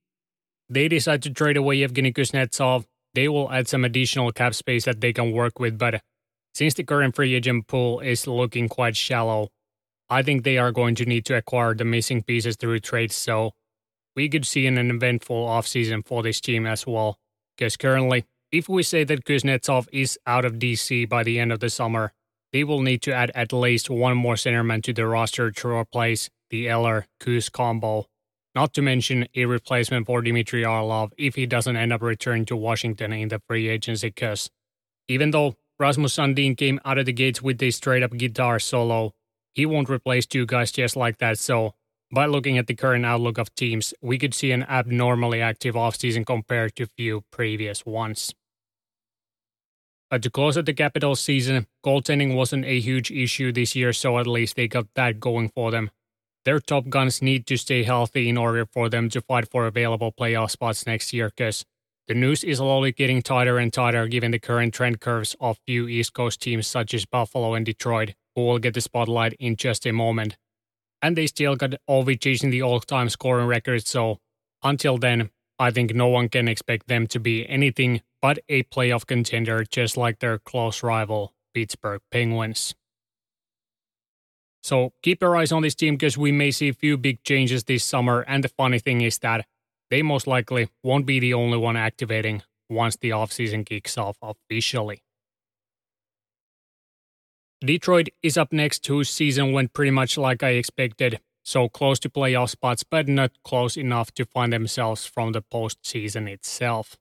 they decide to trade away Evgeny Kuznetsov, they will add some additional cap space that they can work with, but since the current free agent pool is looking quite shallow, I think they are going to need to acquire the missing pieces through trades, so we could see an eventful offseason for this team as well. Because currently, if we say that Kuznetsov is out of DC by the end of the summer, they will need to add at least one more centerman to the roster to replace the Eller Kuz combo, not to mention a replacement for Dmitry Orlov if he doesn't end up returning to Washington in the free agency. Because even though Rasmus Sandin came out of the gates with a straight up guitar solo, he won't replace two guys just like that. So, by looking at the current outlook of teams, we could see an abnormally active offseason compared to few previous ones. But to close out the Capitals season, goaltending wasn't a huge issue this year, so at least they got that going for them. Their top guns need to stay healthy in order for them to fight for available playoff spots next year, because the news is slowly getting tighter and tighter given the current trend curves of few East Coast teams such as Buffalo and Detroit, who will get the spotlight in just a moment. And they still got Ovi chasing the all time scoring record, so until then, I think no one can expect them to be anything but a playoff contender, just like their close rival, Pittsburgh Penguins. So keep your eyes on this team because we may see a few big changes this summer. And the funny thing is that they most likely won't be the only one activating once the offseason kicks off officially. Detroit is up next, whose season went pretty much like I expected, so close to playoff spots, but not close enough to find themselves from the postseason itself.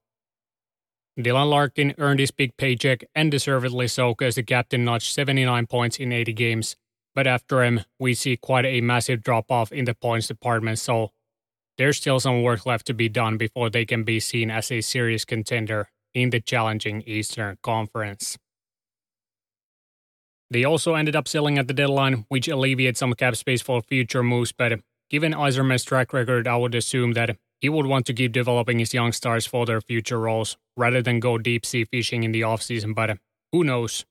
Dylan Larkin earned his big paycheck and deservedly so because the captain notched 79 points in 80 games. But after him, we see quite a massive drop off in the points department, so there's still some work left to be done before they can be seen as a serious contender in the challenging Eastern Conference. They also ended up selling at the deadline, which alleviates some cap space for future moves, but given Yzerman's track record, I would assume that he would want to keep developing his young stars for their future roles rather than go deep sea fishing in the offseason, but who knows?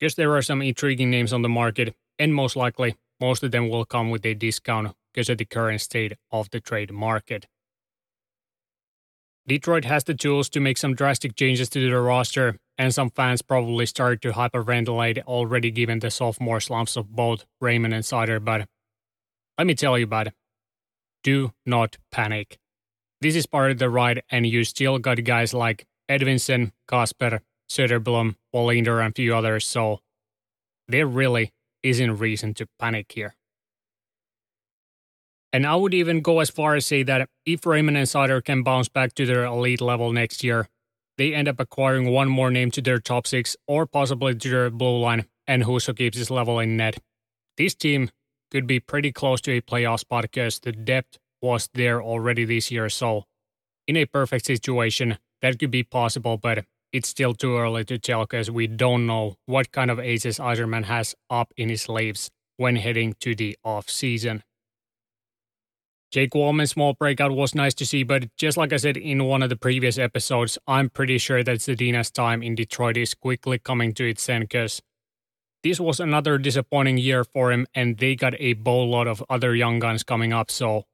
Guess there are some intriguing names on the market, and most likely, most of them will come with a discount because of the current state of the trade market. Detroit has the tools to make some drastic changes to the roster, and some fans probably start to hyperventilate already given the sophomore slumps of both Raymond and Seider, but let me tell you about it. Do not panic. This is part of the ride, and you still got guys like Edvinsson, Kasper, Söderblom, Wallinder, and a few others, so there really isn't reason to panic here. And I would even go as far as say that if Raymond and Seider can bounce back to their elite level next year, they end up acquiring one more name to their top six or possibly to their blue line, and Husso keeps his level in net. This team could be pretty close to a playoff spot because the depth was there already this year. So, in a perfect situation, that could be possible, but it's still too early to tell because we don't know what kind of aces Yzerman has up in his sleeves when heading to the off season. Jake Walman's small breakout was nice to see, but just like I said in one of the previous episodes, I'm pretty sure that Zadina's time in Detroit is quickly coming to its end because this was another disappointing year for him, and they got a boatload of other young guns coming up. So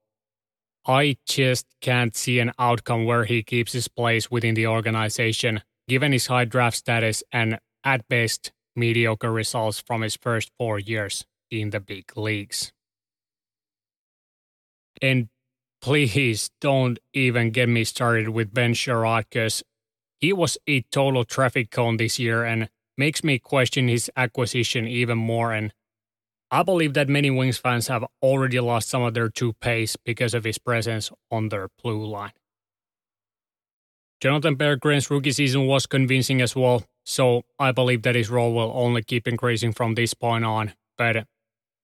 I just can't see an outcome where he keeps his place within the organization, given his high draft status and, at best, mediocre results from his first four years in the big leagues. And please don't even get me started with Ben Chiarot because he was a total traffic cone this year and makes me question his acquisition even more. And I believe that many Wings fans have already lost some of their toupees because of his presence on their blue line. Jonatan Berggren's rookie season was convincing as well, so I believe that his role will only keep increasing from this point on. But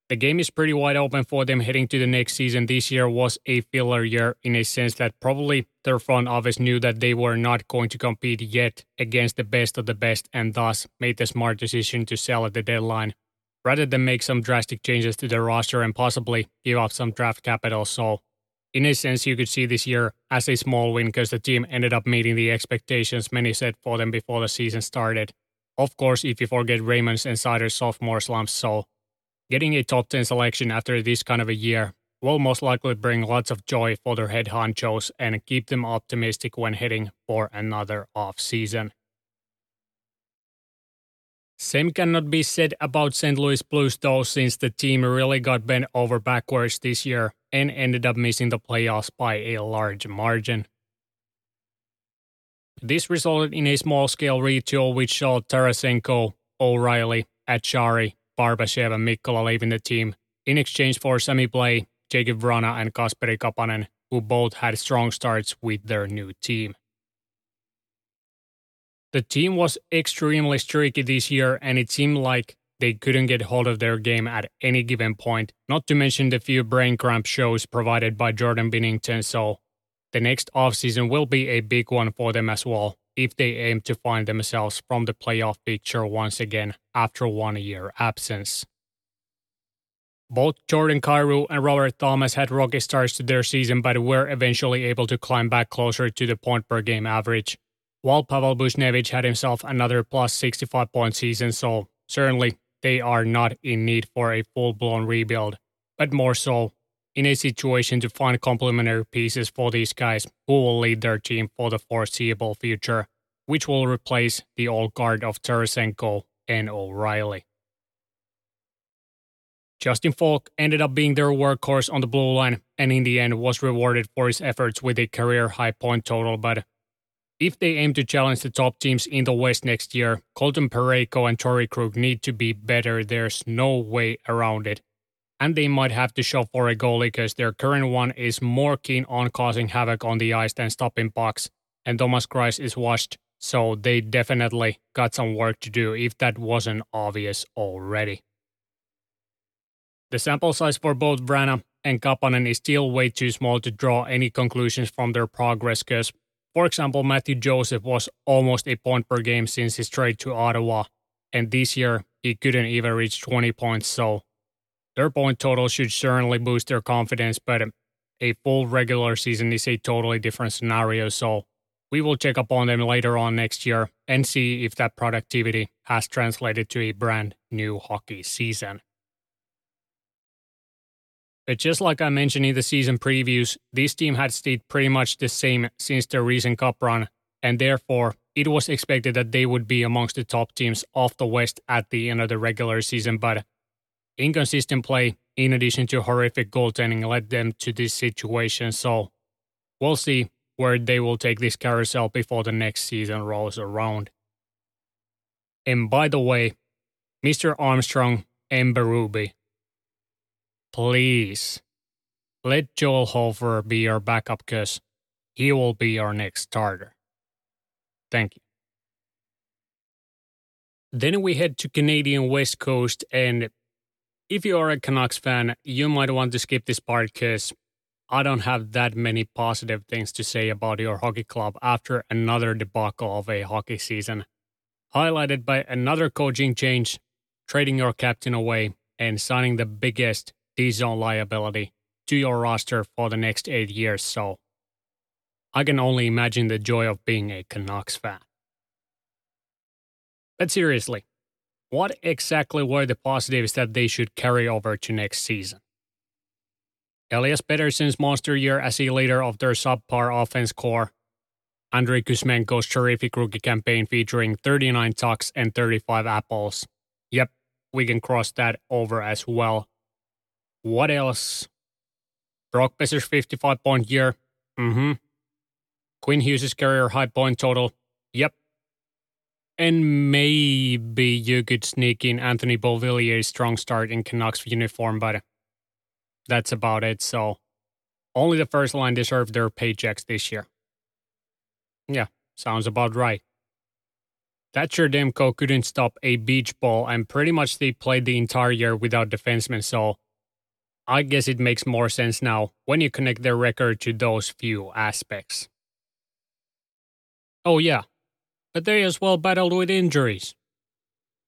the game is pretty wide open for them heading to the next season. This year was a filler year in a sense that probably their front office knew that they were not going to compete yet against the best of the best and thus made the smart decision to sell at the deadline rather than make some drastic changes to their roster and possibly give up some draft capital. So, in a sense, you could see this year as a small win because the team ended up meeting the expectations many set for them before the season started. Of course, if you forget Raymond's and Seider's sophomore slumps, so Getting a top 10 selection after this kind of a year will most likely bring lots of joy for their head honchos and keep them optimistic when heading for another off season. Same cannot be said about St. Louis Blues though, since the team really got bent over backwards this year and ended up missing the playoffs by a large margin. This resulted in a small scale retool which saw Tarasenko, O'Reilly, Acciari, Barbashev and Mikkola leaving the team. In exchange for Sammy Blais, Jakub Vrana, and Kasperi Kapanen, who both had strong starts with their new team. The team was extremely streaky this year, and it seemed like they couldn't get hold of their game at any given point, not to mention the few brain cramp shows provided by Jordan Binnington, so the next offseason will be a big one for them as well if they aim to find themselves from the playoff picture once again after one year absence. Both Jordan Kyrou and Robert Thomas had rocky starts to their season, but were eventually able to climb back closer to the point per game average. While Pavel Buchnevich had himself another plus 65 point season, so certainly they are not in need for a full blown rebuild, but more so in a situation to find complementary pieces for these guys who will lead their team for the foreseeable future, which will replace the old guard of Tarasenko and O'Reilly. Justin Faulk ended up being their workhorse on the blue line and in the end was rewarded for his efforts with a career high point total. But if they aim to challenge the top teams in the West next year, Colton Parayko and Torey Krug need to be better. There's no way around it and they might have to shop for a goalie because their current one is more keen on causing havoc on the ice than stopping pucks, and Thomas Greiss is washed, so they definitely got some work to do if that wasn't obvious already. The sample size for both Vrana and Kapanen is still way too small to draw any conclusions from their progress because, for example, Matthew Joseph was almost a point per game since his trade to Ottawa, and this year he couldn't even reach 20 points, so their point total should certainly boost their confidence, but a full regular season is a totally different scenario. So we will check up on them later on next year and see if that productivity has translated to a brand new hockey season. But just like I mentioned in the season previews, this team had stayed pretty much the same since their recent cup run, and therefore it was expected that they would be amongst the top teams of the West at the end of the regular season. But Inconsistent play, in addition to horrific goaltending, led them to this situation. So we'll see where they will take this carousel before the next season rolls around. And by the way, Mr. Armstrong and Berube, please let Joel Hofer be our backup because he will be our next starter. Thank you. Then we head to Canadian West Coast, and if you are a Canucks fan, you might want to skip this part because I don't have that many positive things to say about your hockey club after another debacle of a hockey season, highlighted by another coaching change, trading your captain away, and signing the biggest D zone liability to your roster for the next eight years. So I can only imagine the joy of being a Canucks fan. But seriously, what exactly were the positives that they should carry over to next season? Elias Pettersson's monster year as a leader of their subpar offense core, Andrei Kuzmenko's terrific rookie campaign featuring 39 tucks and 35 apples. Yep, we can cross that over as well. What else? Brock Boeser's 55 point year. Mm hmm. Quinn Hughes' career high point total. Yep, and maybe you could sneak in Anthony Beauvillier's strong start in Canucks uniform, but that's about it. So only the first line deserve their paychecks this year. Yeah, sounds about right. Thatcher Demko couldn't stop a beach ball, and pretty much they played the entire year without defensemen, so I guess it makes more sense now when you connect their record to those few aspects. Oh, yeah, but they as well battled with injuries.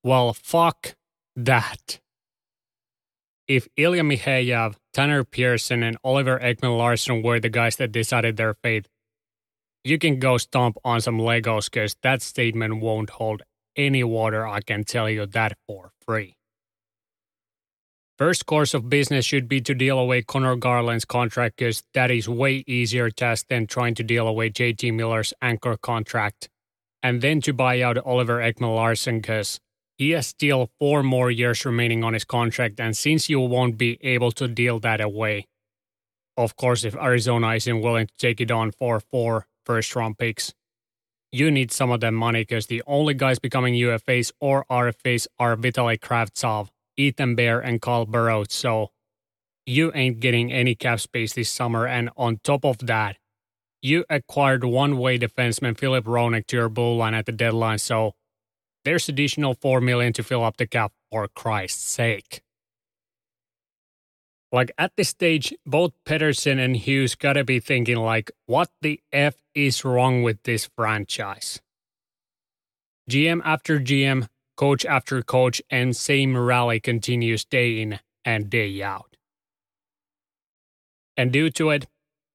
Well, fuck that. If Ilya Mikheyev, Tanner Pearson, and Oliver Ekman Larsson were the guys that decided their fate, you can go stomp on some Legos because that statement won't hold any water, I can tell you that for free. First course of business should be to deal away Conor Garland's contract because that is way easier task than trying to deal away JT Miller's anchor contract and then to buy out Oliver Ekman Larsson because he has still four more years remaining on his contract. And since you won't be able to deal that away, of course, if Arizona isn't willing to take it on for four first round picks, you need some of that money because the only guys becoming UFAs or RFAs are Vitaly Kravtsov, Ethan Bear, and Kyle Burroughs. So you ain't getting any cap space this summer. And on top of that, you acquired one-way defenseman Filip Hronek to your blue line at the deadline, so there's additional four million to fill up the cap for Christ's sake. Like at this stage, both Pettersson and Hughes gotta be thinking like, what the F is wrong with this franchise? GM after GM, coach after coach, and same rally continues day in and day out. And due to it,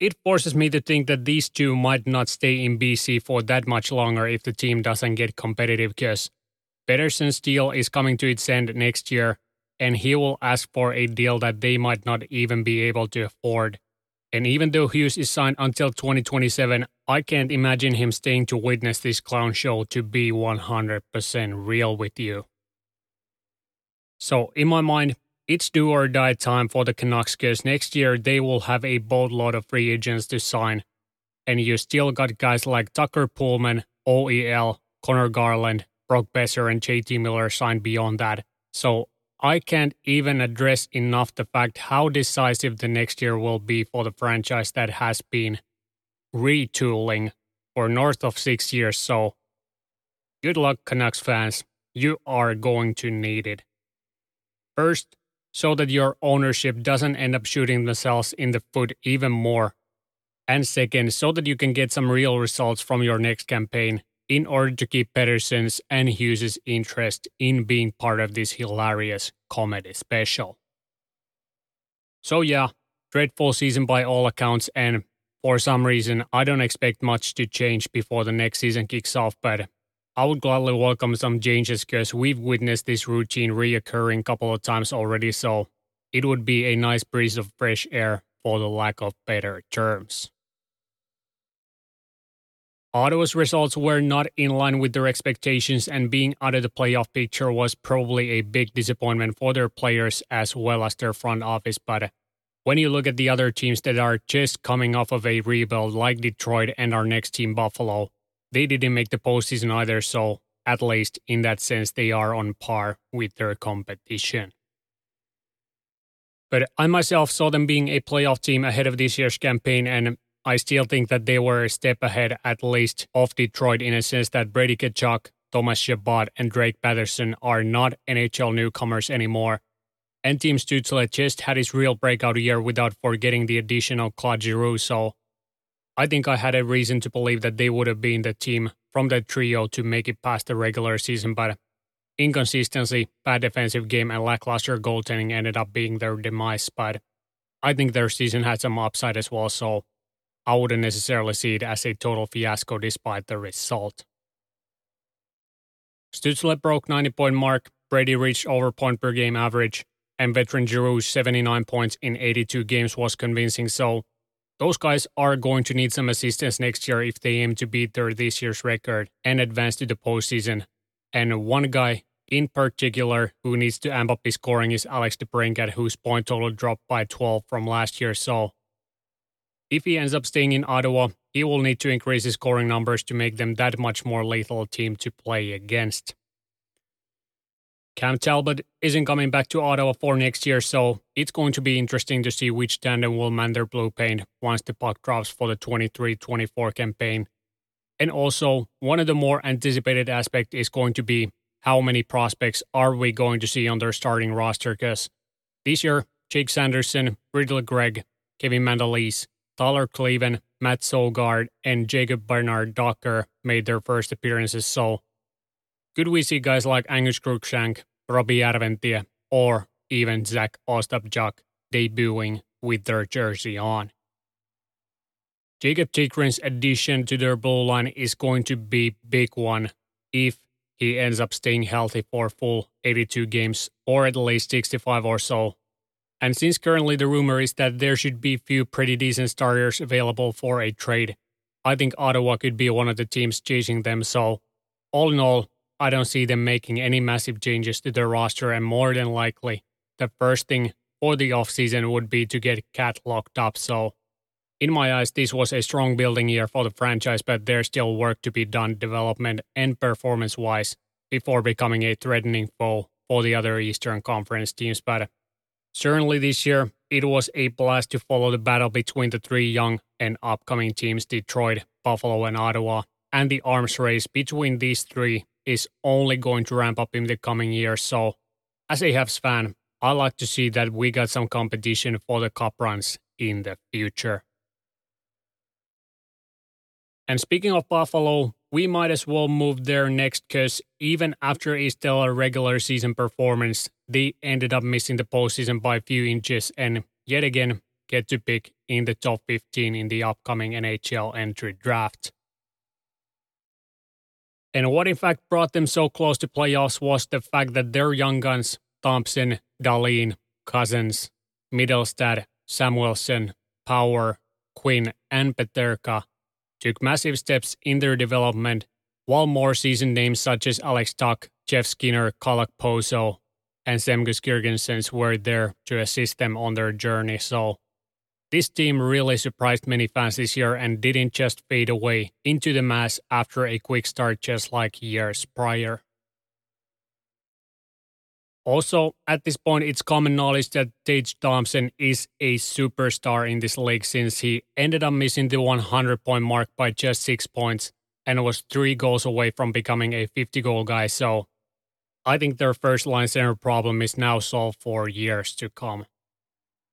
it forces me to think that these two might not stay in BC for that much longer if the team doesn't get competitive because Pettersson's deal is coming to its end next year and he will ask for a deal that they might not even be able to afford. And even though Hughes is signed until 2027, I can't imagine him staying to witness this clown show to be 100% real with you. So, in my mind, it's do or die time for the Canucks because next year they will have a boatload of free agents to sign. And you still got guys like Tucker Poolman, OEL, Conor Garland, Brock Boeser, and JT Miller signed beyond that. So I can't even address enough the fact how decisive the next year will be for the franchise that has been retooling for north of six years. So good luck, Canucks fans. You are going to need it. First, so that your ownership doesn't end up shooting themselves in the foot even more. And second, so that you can get some real results from your next campaign in order to keep Pettersson's and Hughes' interest in being part of this hilarious comedy special. So, yeah, dreadful season by all accounts, and for some reason, I don't expect much to change before the next season kicks off, but I would gladly welcome some changes because we've witnessed this routine reoccurring a couple of times already, so it would be a nice breeze of fresh air for the lack of better terms. Ottawa's results were not in line with their expectations, and being out of the playoff picture was probably a big disappointment for their players as well as their front office. But when you look at the other teams that are just coming off of a rebuild, like Detroit and our next team, Buffalo, they didn't make the postseason either, so at least in that sense, they are on par with their competition. But I myself saw them being a playoff team ahead of this year's campaign, and I still think that they were a step ahead at least of Detroit in a sense that Brady Tkachuk, Thomas Chabot, and Drake Batherson are not NHL newcomers anymore. And Tim Stützle just had his real breakout year without forgetting the additional Claude Giroux, so I think I had a reason to believe that they would have been the team from that trio to make it past the regular season, but inconsistency, bad defensive game, and lackluster goaltending ended up being their demise. But I think their season had some upside as well, so I wouldn't necessarily see it as a total fiasco despite the result. Stützle broke 90 point mark, Brady reached over point per game average, and veteran Giroux's 79 points in 82 games was convincing, so those guys are going to need some assistance next year if they aim to beat their this year's record and advance to the postseason. And one guy in particular who needs to amp up his scoring is Alex DeBrincat, whose point total dropped by 12 from last year. So if he ends up staying in Ottawa, he will need to increase his scoring numbers to make them that much more lethal team to play against. Cam Talbot isn't coming back to Ottawa for next year, so it's going to be interesting to see which tandem will man their blue paint once the puck drops for the 23 24 campaign. And also, one of the more anticipated aspects is going to be how many prospects are we going to see on their starting roster? Because this year, Jake Sanderson, Ridley Greig, Kevin Mandolese, Tyler Kleven, Mads Søgaard, and Jacob Bernard Docker made their first appearances, so could we see guys like Angus Crookshank, Roby Järventie, or even Zach Ostapchuk debuting with their jersey on? Jakob Chychrun's addition to their blue line is going to be big one if he ends up staying healthy for full 82 games or at least 65 or so. And since currently the rumor is that there should be few pretty decent starters available for a trade, I think Ottawa could be one of the teams chasing them. So, all in all, I don't see them making any massive changes to their roster, and more than likely, the first thing for the offseason would be to get Cat locked up. So, in my eyes, this was a strong building year for the franchise, but there's still work to be done development and performance wise before becoming a threatening foe for the other Eastern Conference teams. But certainly this year, it was a blast to follow the battle between the three young and upcoming teams Detroit, Buffalo, and Ottawa, and the arms race between these three is only going to ramp up in the coming years. So, as a Habs fan, I like to see that we got some competition for the cup runs in the future. And speaking of Buffalo, we might as well move there next because even after a stellar regular season performance, they ended up missing the postseason by a few inches and yet again get to pick in the top 15 in the upcoming NHL entry draft. And what in fact brought them so close to playoffs was the fact that their young guns, Thompson, Dahlin, Cozens, Mittelstadt, Samuelsson, Power, Quinn, and Peterka took massive steps in their development, while more seasoned names such as Alex Tuch, Jeff Skinner, Kyle Okposo, and Zemgus Girgensons were there to assist them on their journey. So this team really surprised many fans this year and didn't just fade away into the mass after a quick start just like years prior. Also, at this point, it's common knowledge that Tage Thompson is a superstar in this league since he ended up missing the 100 point mark by just six points and was three goals away from becoming a 50 goal guy. So I think their first line center problem is now solved for years to come.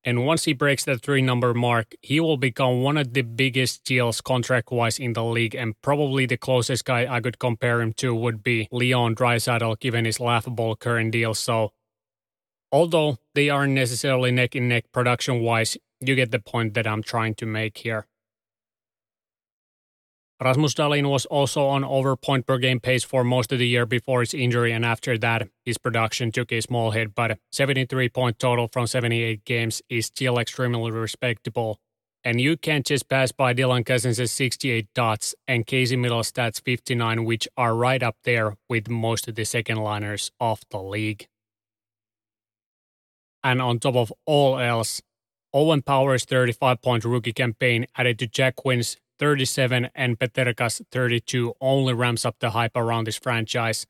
And once he breaks that three number mark, he will become one of the biggest deals contract wise in the league. And probably the closest guy I could compare him to would be Leon Draisaitl, given his laughable current deal. So, although they aren't necessarily neck and neck production wise, you get the point that I'm trying to make here. Rasmus Dahlin was also on over point per game pace for most of the year before his injury, and after that, his production took a small hit. But 73 point total from 78 games is still extremely respectable. And you can't just pass by Dylan Cozens' 68 dots and Casey Mittelstadt's 59, which are right up there with most of the second liners of the league. And on top of all else, Owen Power's 35 point rookie campaign added to Jack Quinn's 37 and Peterka's 32 only ramps up the hype around this franchise.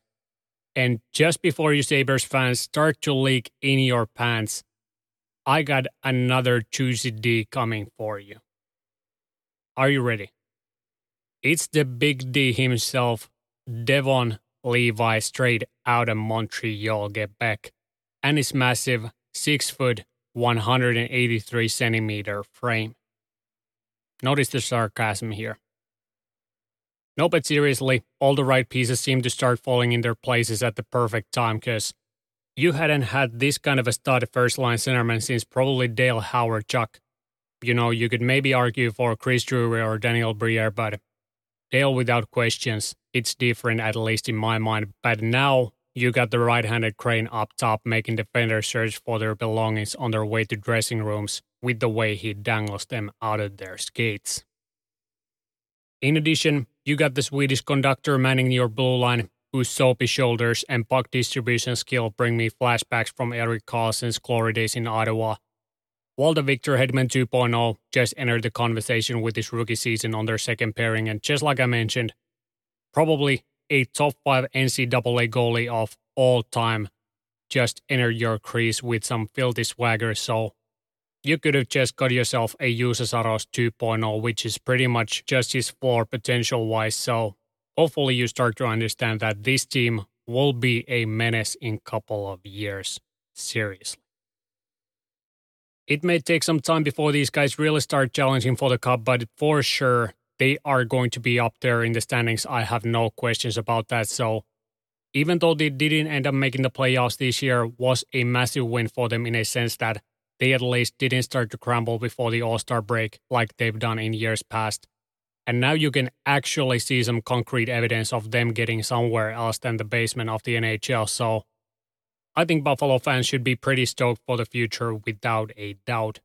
And just before you Sabres fans start to leak in your pants, I got another juicy D coming for you. Are you ready? It's the big D himself, Devon Levi, straight out of Montreal, Quebec, and his massive 6 foot 183 centimeter frame. Notice the sarcasm here. No, but seriously, all the right pieces seem to start falling in their places at the perfect time because you hadn't had this kind of a stud first line centerman since probably Dale Hawerchuk. You know, you could maybe argue for Chris Drury or Daniel Briere, but Dale without questions. It's different, at least in my mind. But now you got the right handed crane up top, making defenders search for their belongings on their way to dressing rooms with the way he dangles them out of their skates. In addition, you got the Swedish conductor manning your blue line, whose soapy shoulders and puck distribution skill bring me flashbacks from Erik Karlsson's glory days in Ottawa. While the Victor Hedman 2.0 just entered the conversation with his rookie season on their second pairing, and just like I mentioned, probably a top five NCAA goalie of all time just entered your crease with some filthy swagger. So you could have just got yourself a Juuse Saros 2.0, which is pretty much just his floor potential wise. So hopefully you start to understand that this team will be a menace in couple of years. Seriously. It may take some time before these guys really start challenging for the cup, but for sure they are going to be up there in the standings. I have no questions about that. So even though they didn't end up making the playoffs this year, was a massive win for them in a sense that they at least didn't start to crumble before the All Star break like they've done in years past. And now you can actually see some concrete evidence of them getting somewhere else than the basement of the NHL. So I think Buffalo fans should be pretty stoked for the future without a doubt.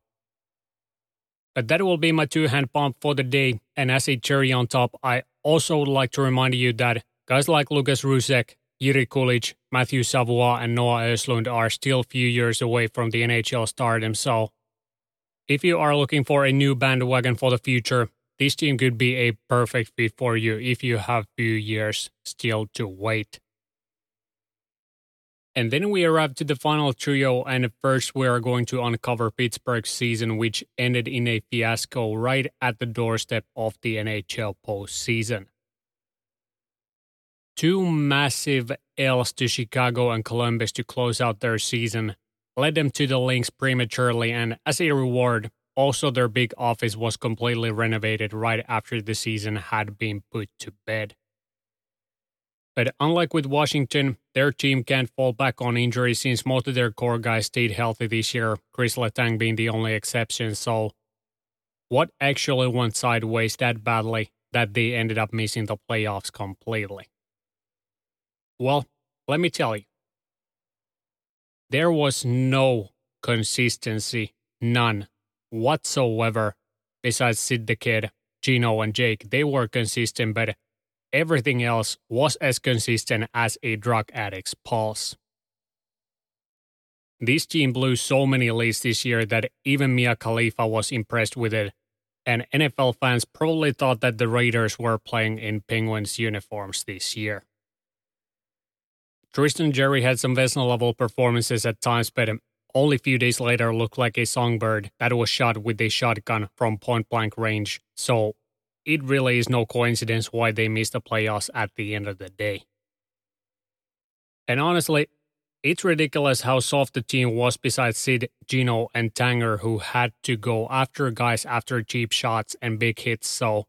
But that will be my two hand pump for the day. And as a cherry on top, I also would like to remind you that guys like Lukas Rousek, Jiri Kulich, Matthew Savoie, and Noah Östlund are still few years away from the NHL stardom. So if you are looking for a new bandwagon for the future, this team could be a perfect fit for you if you have few years still to wait. And then we arrive to the final trio, and first we are going to uncover Pittsburgh's season, which ended in a fiasco right at the doorstep of the NHL postseason. Two massive L's to Chicago and Columbus to close out their season led them to the links prematurely, and as a reward, also their big office was completely renovated right after the season had been put to bed. But unlike with Washington, their team can't fall back on injuries since most of their core guys stayed healthy this year, Chris Letang being the only exception. So, what actually went sideways that badly that they ended up missing the playoffs completely? Well, let me tell you. There was no consistency, none whatsoever, besides Sid the Kid, Gino, and Jake. They were consistent, but everything else was as consistent as a drug addict's pulse. This team blew so many leads this year that even Mia Khalifa was impressed with it, and NFL fans probably thought that the Raiders were playing in Penguins uniforms this year. Tristan Jarry had some Vezina level performances at times, but only a few days later looked like a songbird that was shot with a shotgun from point blank range. So it really is no coincidence why they missed the playoffs at the end of the day. And honestly, it's ridiculous how soft the team was besides Sid, Gino, and Tanger, who had to go after guys after cheap shots and big hits. So,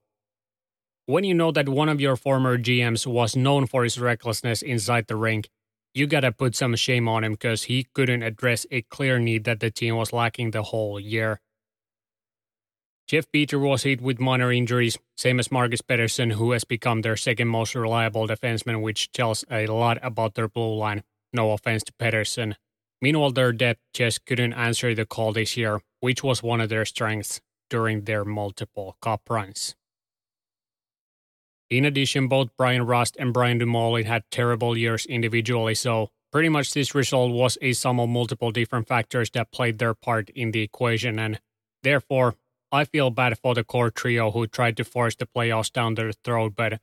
when you know that one of your former GMs was known for his recklessness inside the rink, you gotta put some shame on him because he couldn't address a clear need that the team was lacking the whole year. Jeff Petry was hit with minor injuries, same as Marcus Pettersson, who has become their second most reliable defenseman, which tells a lot about their blue line. No offense to Pettersson. Meanwhile, their depth just couldn't answer the call this year, which was one of their strengths during their multiple cup runs. In addition, both Bryan Rust and Brian Dumoulin had terrible years individually, so pretty much this result was a sum of multiple different factors that played their part in the equation, and therefore I feel bad for the core trio who tried to force the playoffs down their throat, but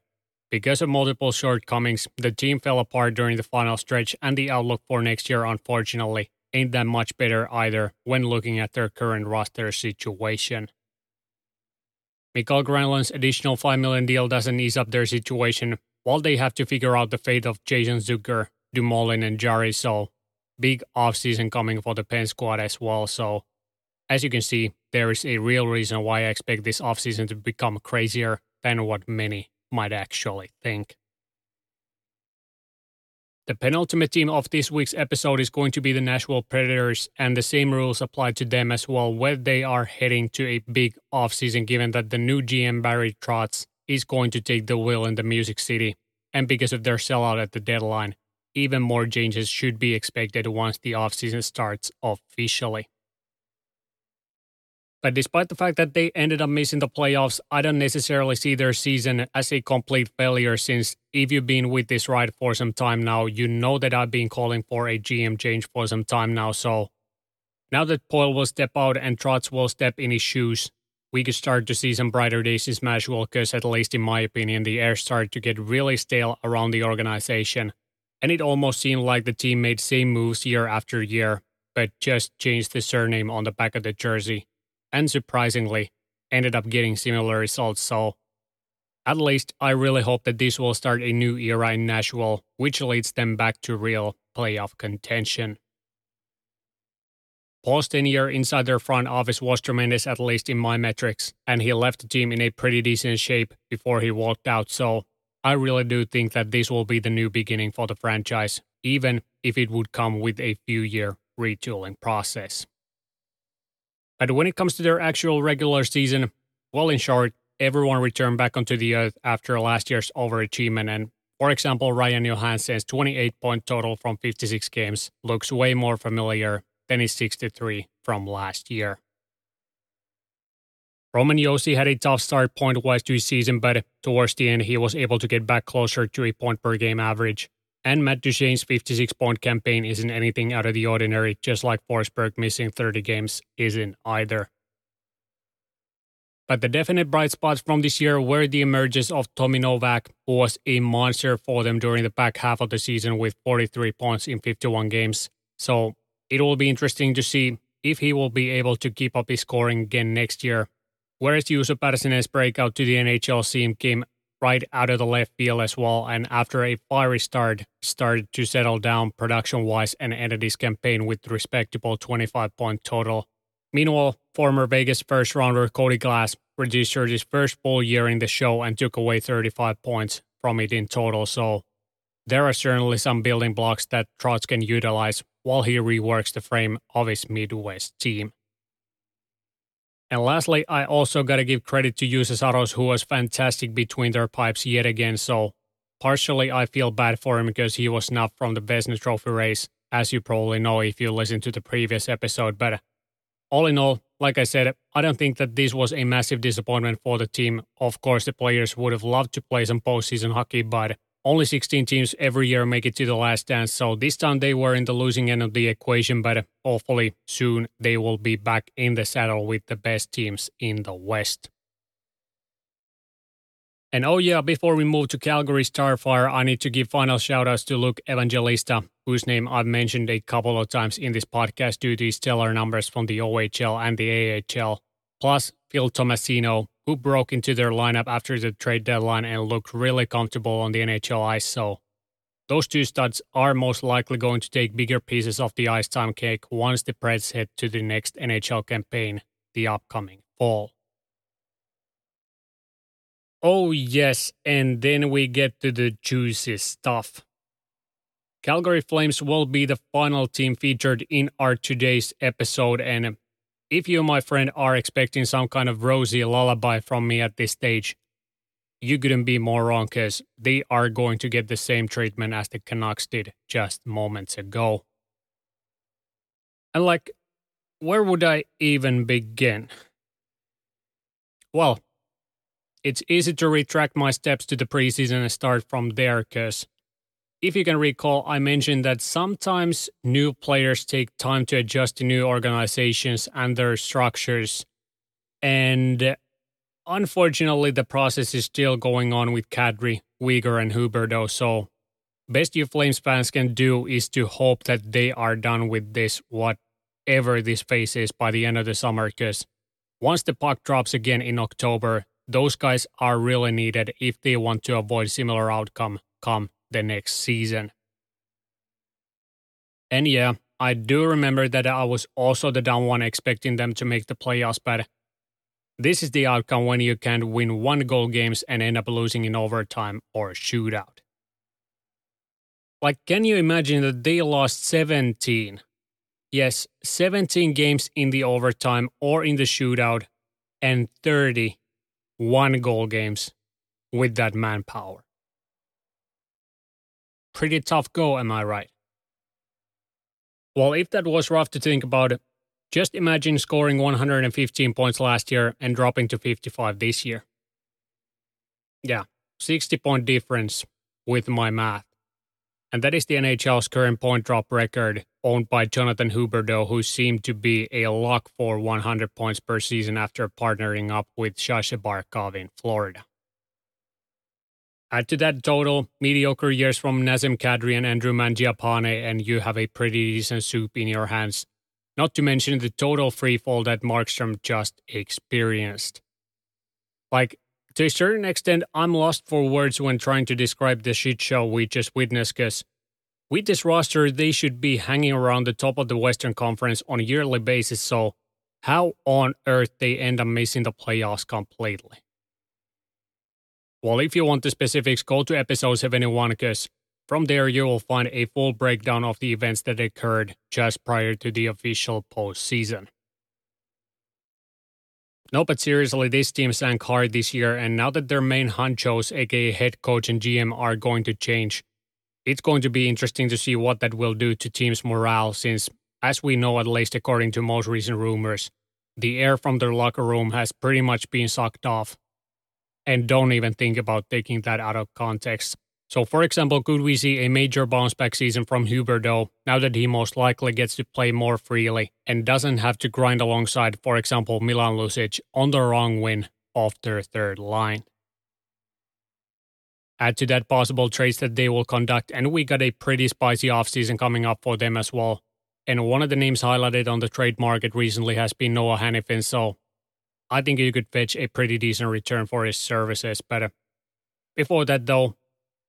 because of multiple shortcomings, the team fell apart during the final stretch, and the outlook for next year, unfortunately, ain't that much better either when looking at their current roster situation. Mikael Granlund's additional 5 million deal doesn't ease up their situation, while they have to figure out the fate of Jason Zucker, Dumoulin, and Jarry. So, big offseason coming for the Penn squad as well. So, as you can see, there is a real reason why I expect this offseason to become crazier than what many might actually think. The penultimate team of this week's episode is going to be the Nashville Predators, and the same rules apply to them as well, where they are heading to a big offseason, given that the new GM Barry Trotz is going to take the wheel in the Music City, and because of their sellout at the deadline, even more changes should be expected once the offseason starts officially. But despite the fact that they ended up missing the playoffs, I don't necessarily see their season as a complete failure since if you've been with this ride for some time now, you know that I've been calling for a GM change for some time now. So now that Poile will step out and Trotz will step in his shoes, we could start to see some brighter days in Smashville because at least in my opinion, the air started to get really stale around the organization. And it almost seemed like the team made same moves year after year, but just changed the surname on the back of the jersey and surprisingly, ended up getting similar results. So, at least I really hope that this will start a new era in Nashville, which leads them back to real playoff contention. Poile's tenure inside their front office was tremendous, at least in my metrics, and he left the team in a pretty decent shape before he walked out. So, I really do think that this will be the new beginning for the franchise, even if it would come with a few year retooling process. But when it comes to their actual regular season, well, in short, everyone returned back onto the earth after last year's overachievement. And for example, Ryan Johansen's 28 point total from 56 games looks way more familiar than his 63 from last year. Roman Josi had a tough start point wise to his season, but towards the end, he was able to get back closer to a point per game average. And Matt Duchene's 56 point campaign isn't anything out of the ordinary, just like Forsberg missing 30 games isn't either. But the definite bright spots from this year were the emergence of Tommy Novak, who was a monster for them during the back half of the season with 43 points in 51 games. So it will be interesting to see if he will be able to keep up his scoring again next year. Whereas Juuso Pärssinen's breakout to the NHL scene came right out of the left field as well. And after a fiery start, started to settle down production wise and ended his campaign with respectable 25 point total. Meanwhile, former Vegas first rounder Cody Glass registered his first full year in the show and took away 35 points from it in total. So there are certainly some building blocks that Trotz can utilize while he reworks the frame of his Midwest team. And lastly, I also got to give credit to Juuse Saros, who was fantastic between their pipes yet again. So, partially, I feel bad for him because he was not from the Vezina Trophy race, as you probably know if you listened to the previous episode. But all in all, like I said, I don't think that this was a massive disappointment for the team. Of course, the players would have loved to play some postseason hockey, but only 16 teams every year make it to the last dance, so this time they were in the losing end of the equation, but hopefully soon they will be back in the saddle with the best teams in the West. And oh yeah, before we move to Calgary Starfire, I need to give final shoutouts to Luke Evangelista, whose name I've mentioned a couple of times in this podcast due to his stellar numbers from the OHL and the AHL, plus Phil Tomasino, who broke into their lineup after the trade deadline and looked really comfortable on the NHL ice. So those two studs are most likely going to take bigger pieces of the ice time cake once the Preds head to the next NHL campaign, the upcoming fall. Oh, yes, and then we get to the juicy stuff. Calgary Flames will be the final team featured in our today's episode, and if you, my friend, are expecting some kind of rosy lullaby from me at this stage, you couldn't be more wrong because they are going to get the same treatment as the Canucks did just moments ago. And like, where would I even begin? Well, it's easy to retract my steps to the preseason and start from there because if you can recall, I mentioned that sometimes new players take time to adjust to new organizations and their structures. And unfortunately, the process is still going on with Kadri, Weegar, and Huberdeau. So, best you Flames fans can do is to hope that they are done with this, whatever this phase is, by the end of the summer. Because once the puck drops again in October, those guys are really needed if they want to avoid similar outcome come the next season. And yeah, I do remember that I was also the down one expecting them to make the playoffs, but this is the outcome when you can't win one goal games and end up losing in overtime or shootout. Like, can you imagine that they lost 17? Yes, 17 games in the overtime or in the shootout and 30 one goal games with that manpower. Pretty tough go, am I right? Well, if that was rough to think about, just imagine scoring 115 points last year and dropping to 55 this year. Yeah, 60 point difference with my math. And that is the NHL's current point drop record, owned by Jonathan Huberdeau, who seemed to be a lock for 100 points per season after partnering up with Sasha Barkov in Florida. Add to that total mediocre years from Nazem Kadri and Andrew Mangiapane, and you have a pretty decent soup in your hands. Not to mention the total freefall that Markstrom just experienced. Like, to a certain extent, I'm lost for words when trying to describe the shit show we just witnessed because with this roster, they should be hanging around the top of the Western Conference on a yearly basis. So, how on earth they end up missing the playoffs completely? Well, if you want the specifics, go to episode 71 because from there you will find a full breakdown of the events that occurred just prior to the official postseason. No, but seriously, this team sank hard this year, and now that their main honchos, aka head coach and GM, are going to change, it's going to be interesting to see what that will do to team's morale. Since, as we know, at least according to most recent rumors, the air from their locker room has pretty much been sucked off. And don't even think about taking that out of context. So, for example, could we see a major bounce back season from Huberdeau now that he most likely gets to play more freely and doesn't have to grind alongside, for example, Milan Lucic on the wrong win off their third line? Add to that possible trades that they will conduct, and we got a pretty spicy offseason coming up for them as well. And one of the names highlighted on the trade market recently has been Noah Hanifin, so I think you could fetch a pretty decent return for his services. But uh, before that, though,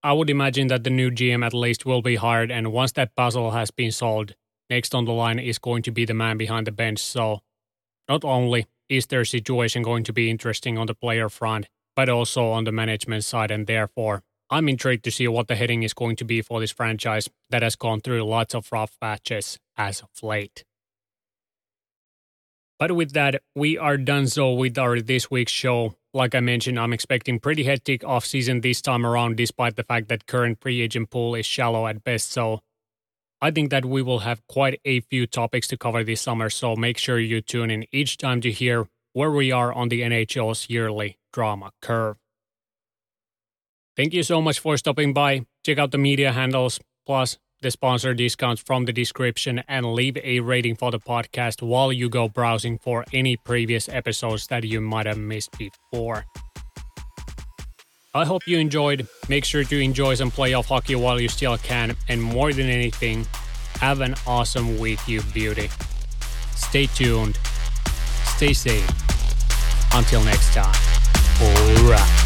I would imagine that the new GM at least will be hired, and once that puzzle has been solved, next on the line is going to be the man behind the bench. So, not only is their situation going to be interesting on the player front, but also on the management side, and therefore, I'm intrigued to see what the heading is going to be for this franchise that has gone through lots of rough patches as of late. But with that, we are done so with our this week's show. Like I mentioned, I'm expecting pretty hectic offseason this time around, despite the fact that current free agent pool is shallow at best. So I think that we will have quite a few topics to cover this summer. So make sure you tune in each time to hear where we are on the NHL's yearly drama curve. Thank you so much for stopping by. Check out the media handles, plus the sponsor discounts from the description, and leave a rating for the podcast while you go browsing for any previous episodes that you might have missed before. I hope you enjoyed. Make sure to enjoy some playoff hockey while you still can, and more than anything, have an awesome week, you beauty. Stay tuned, stay safe. Until next time, alright.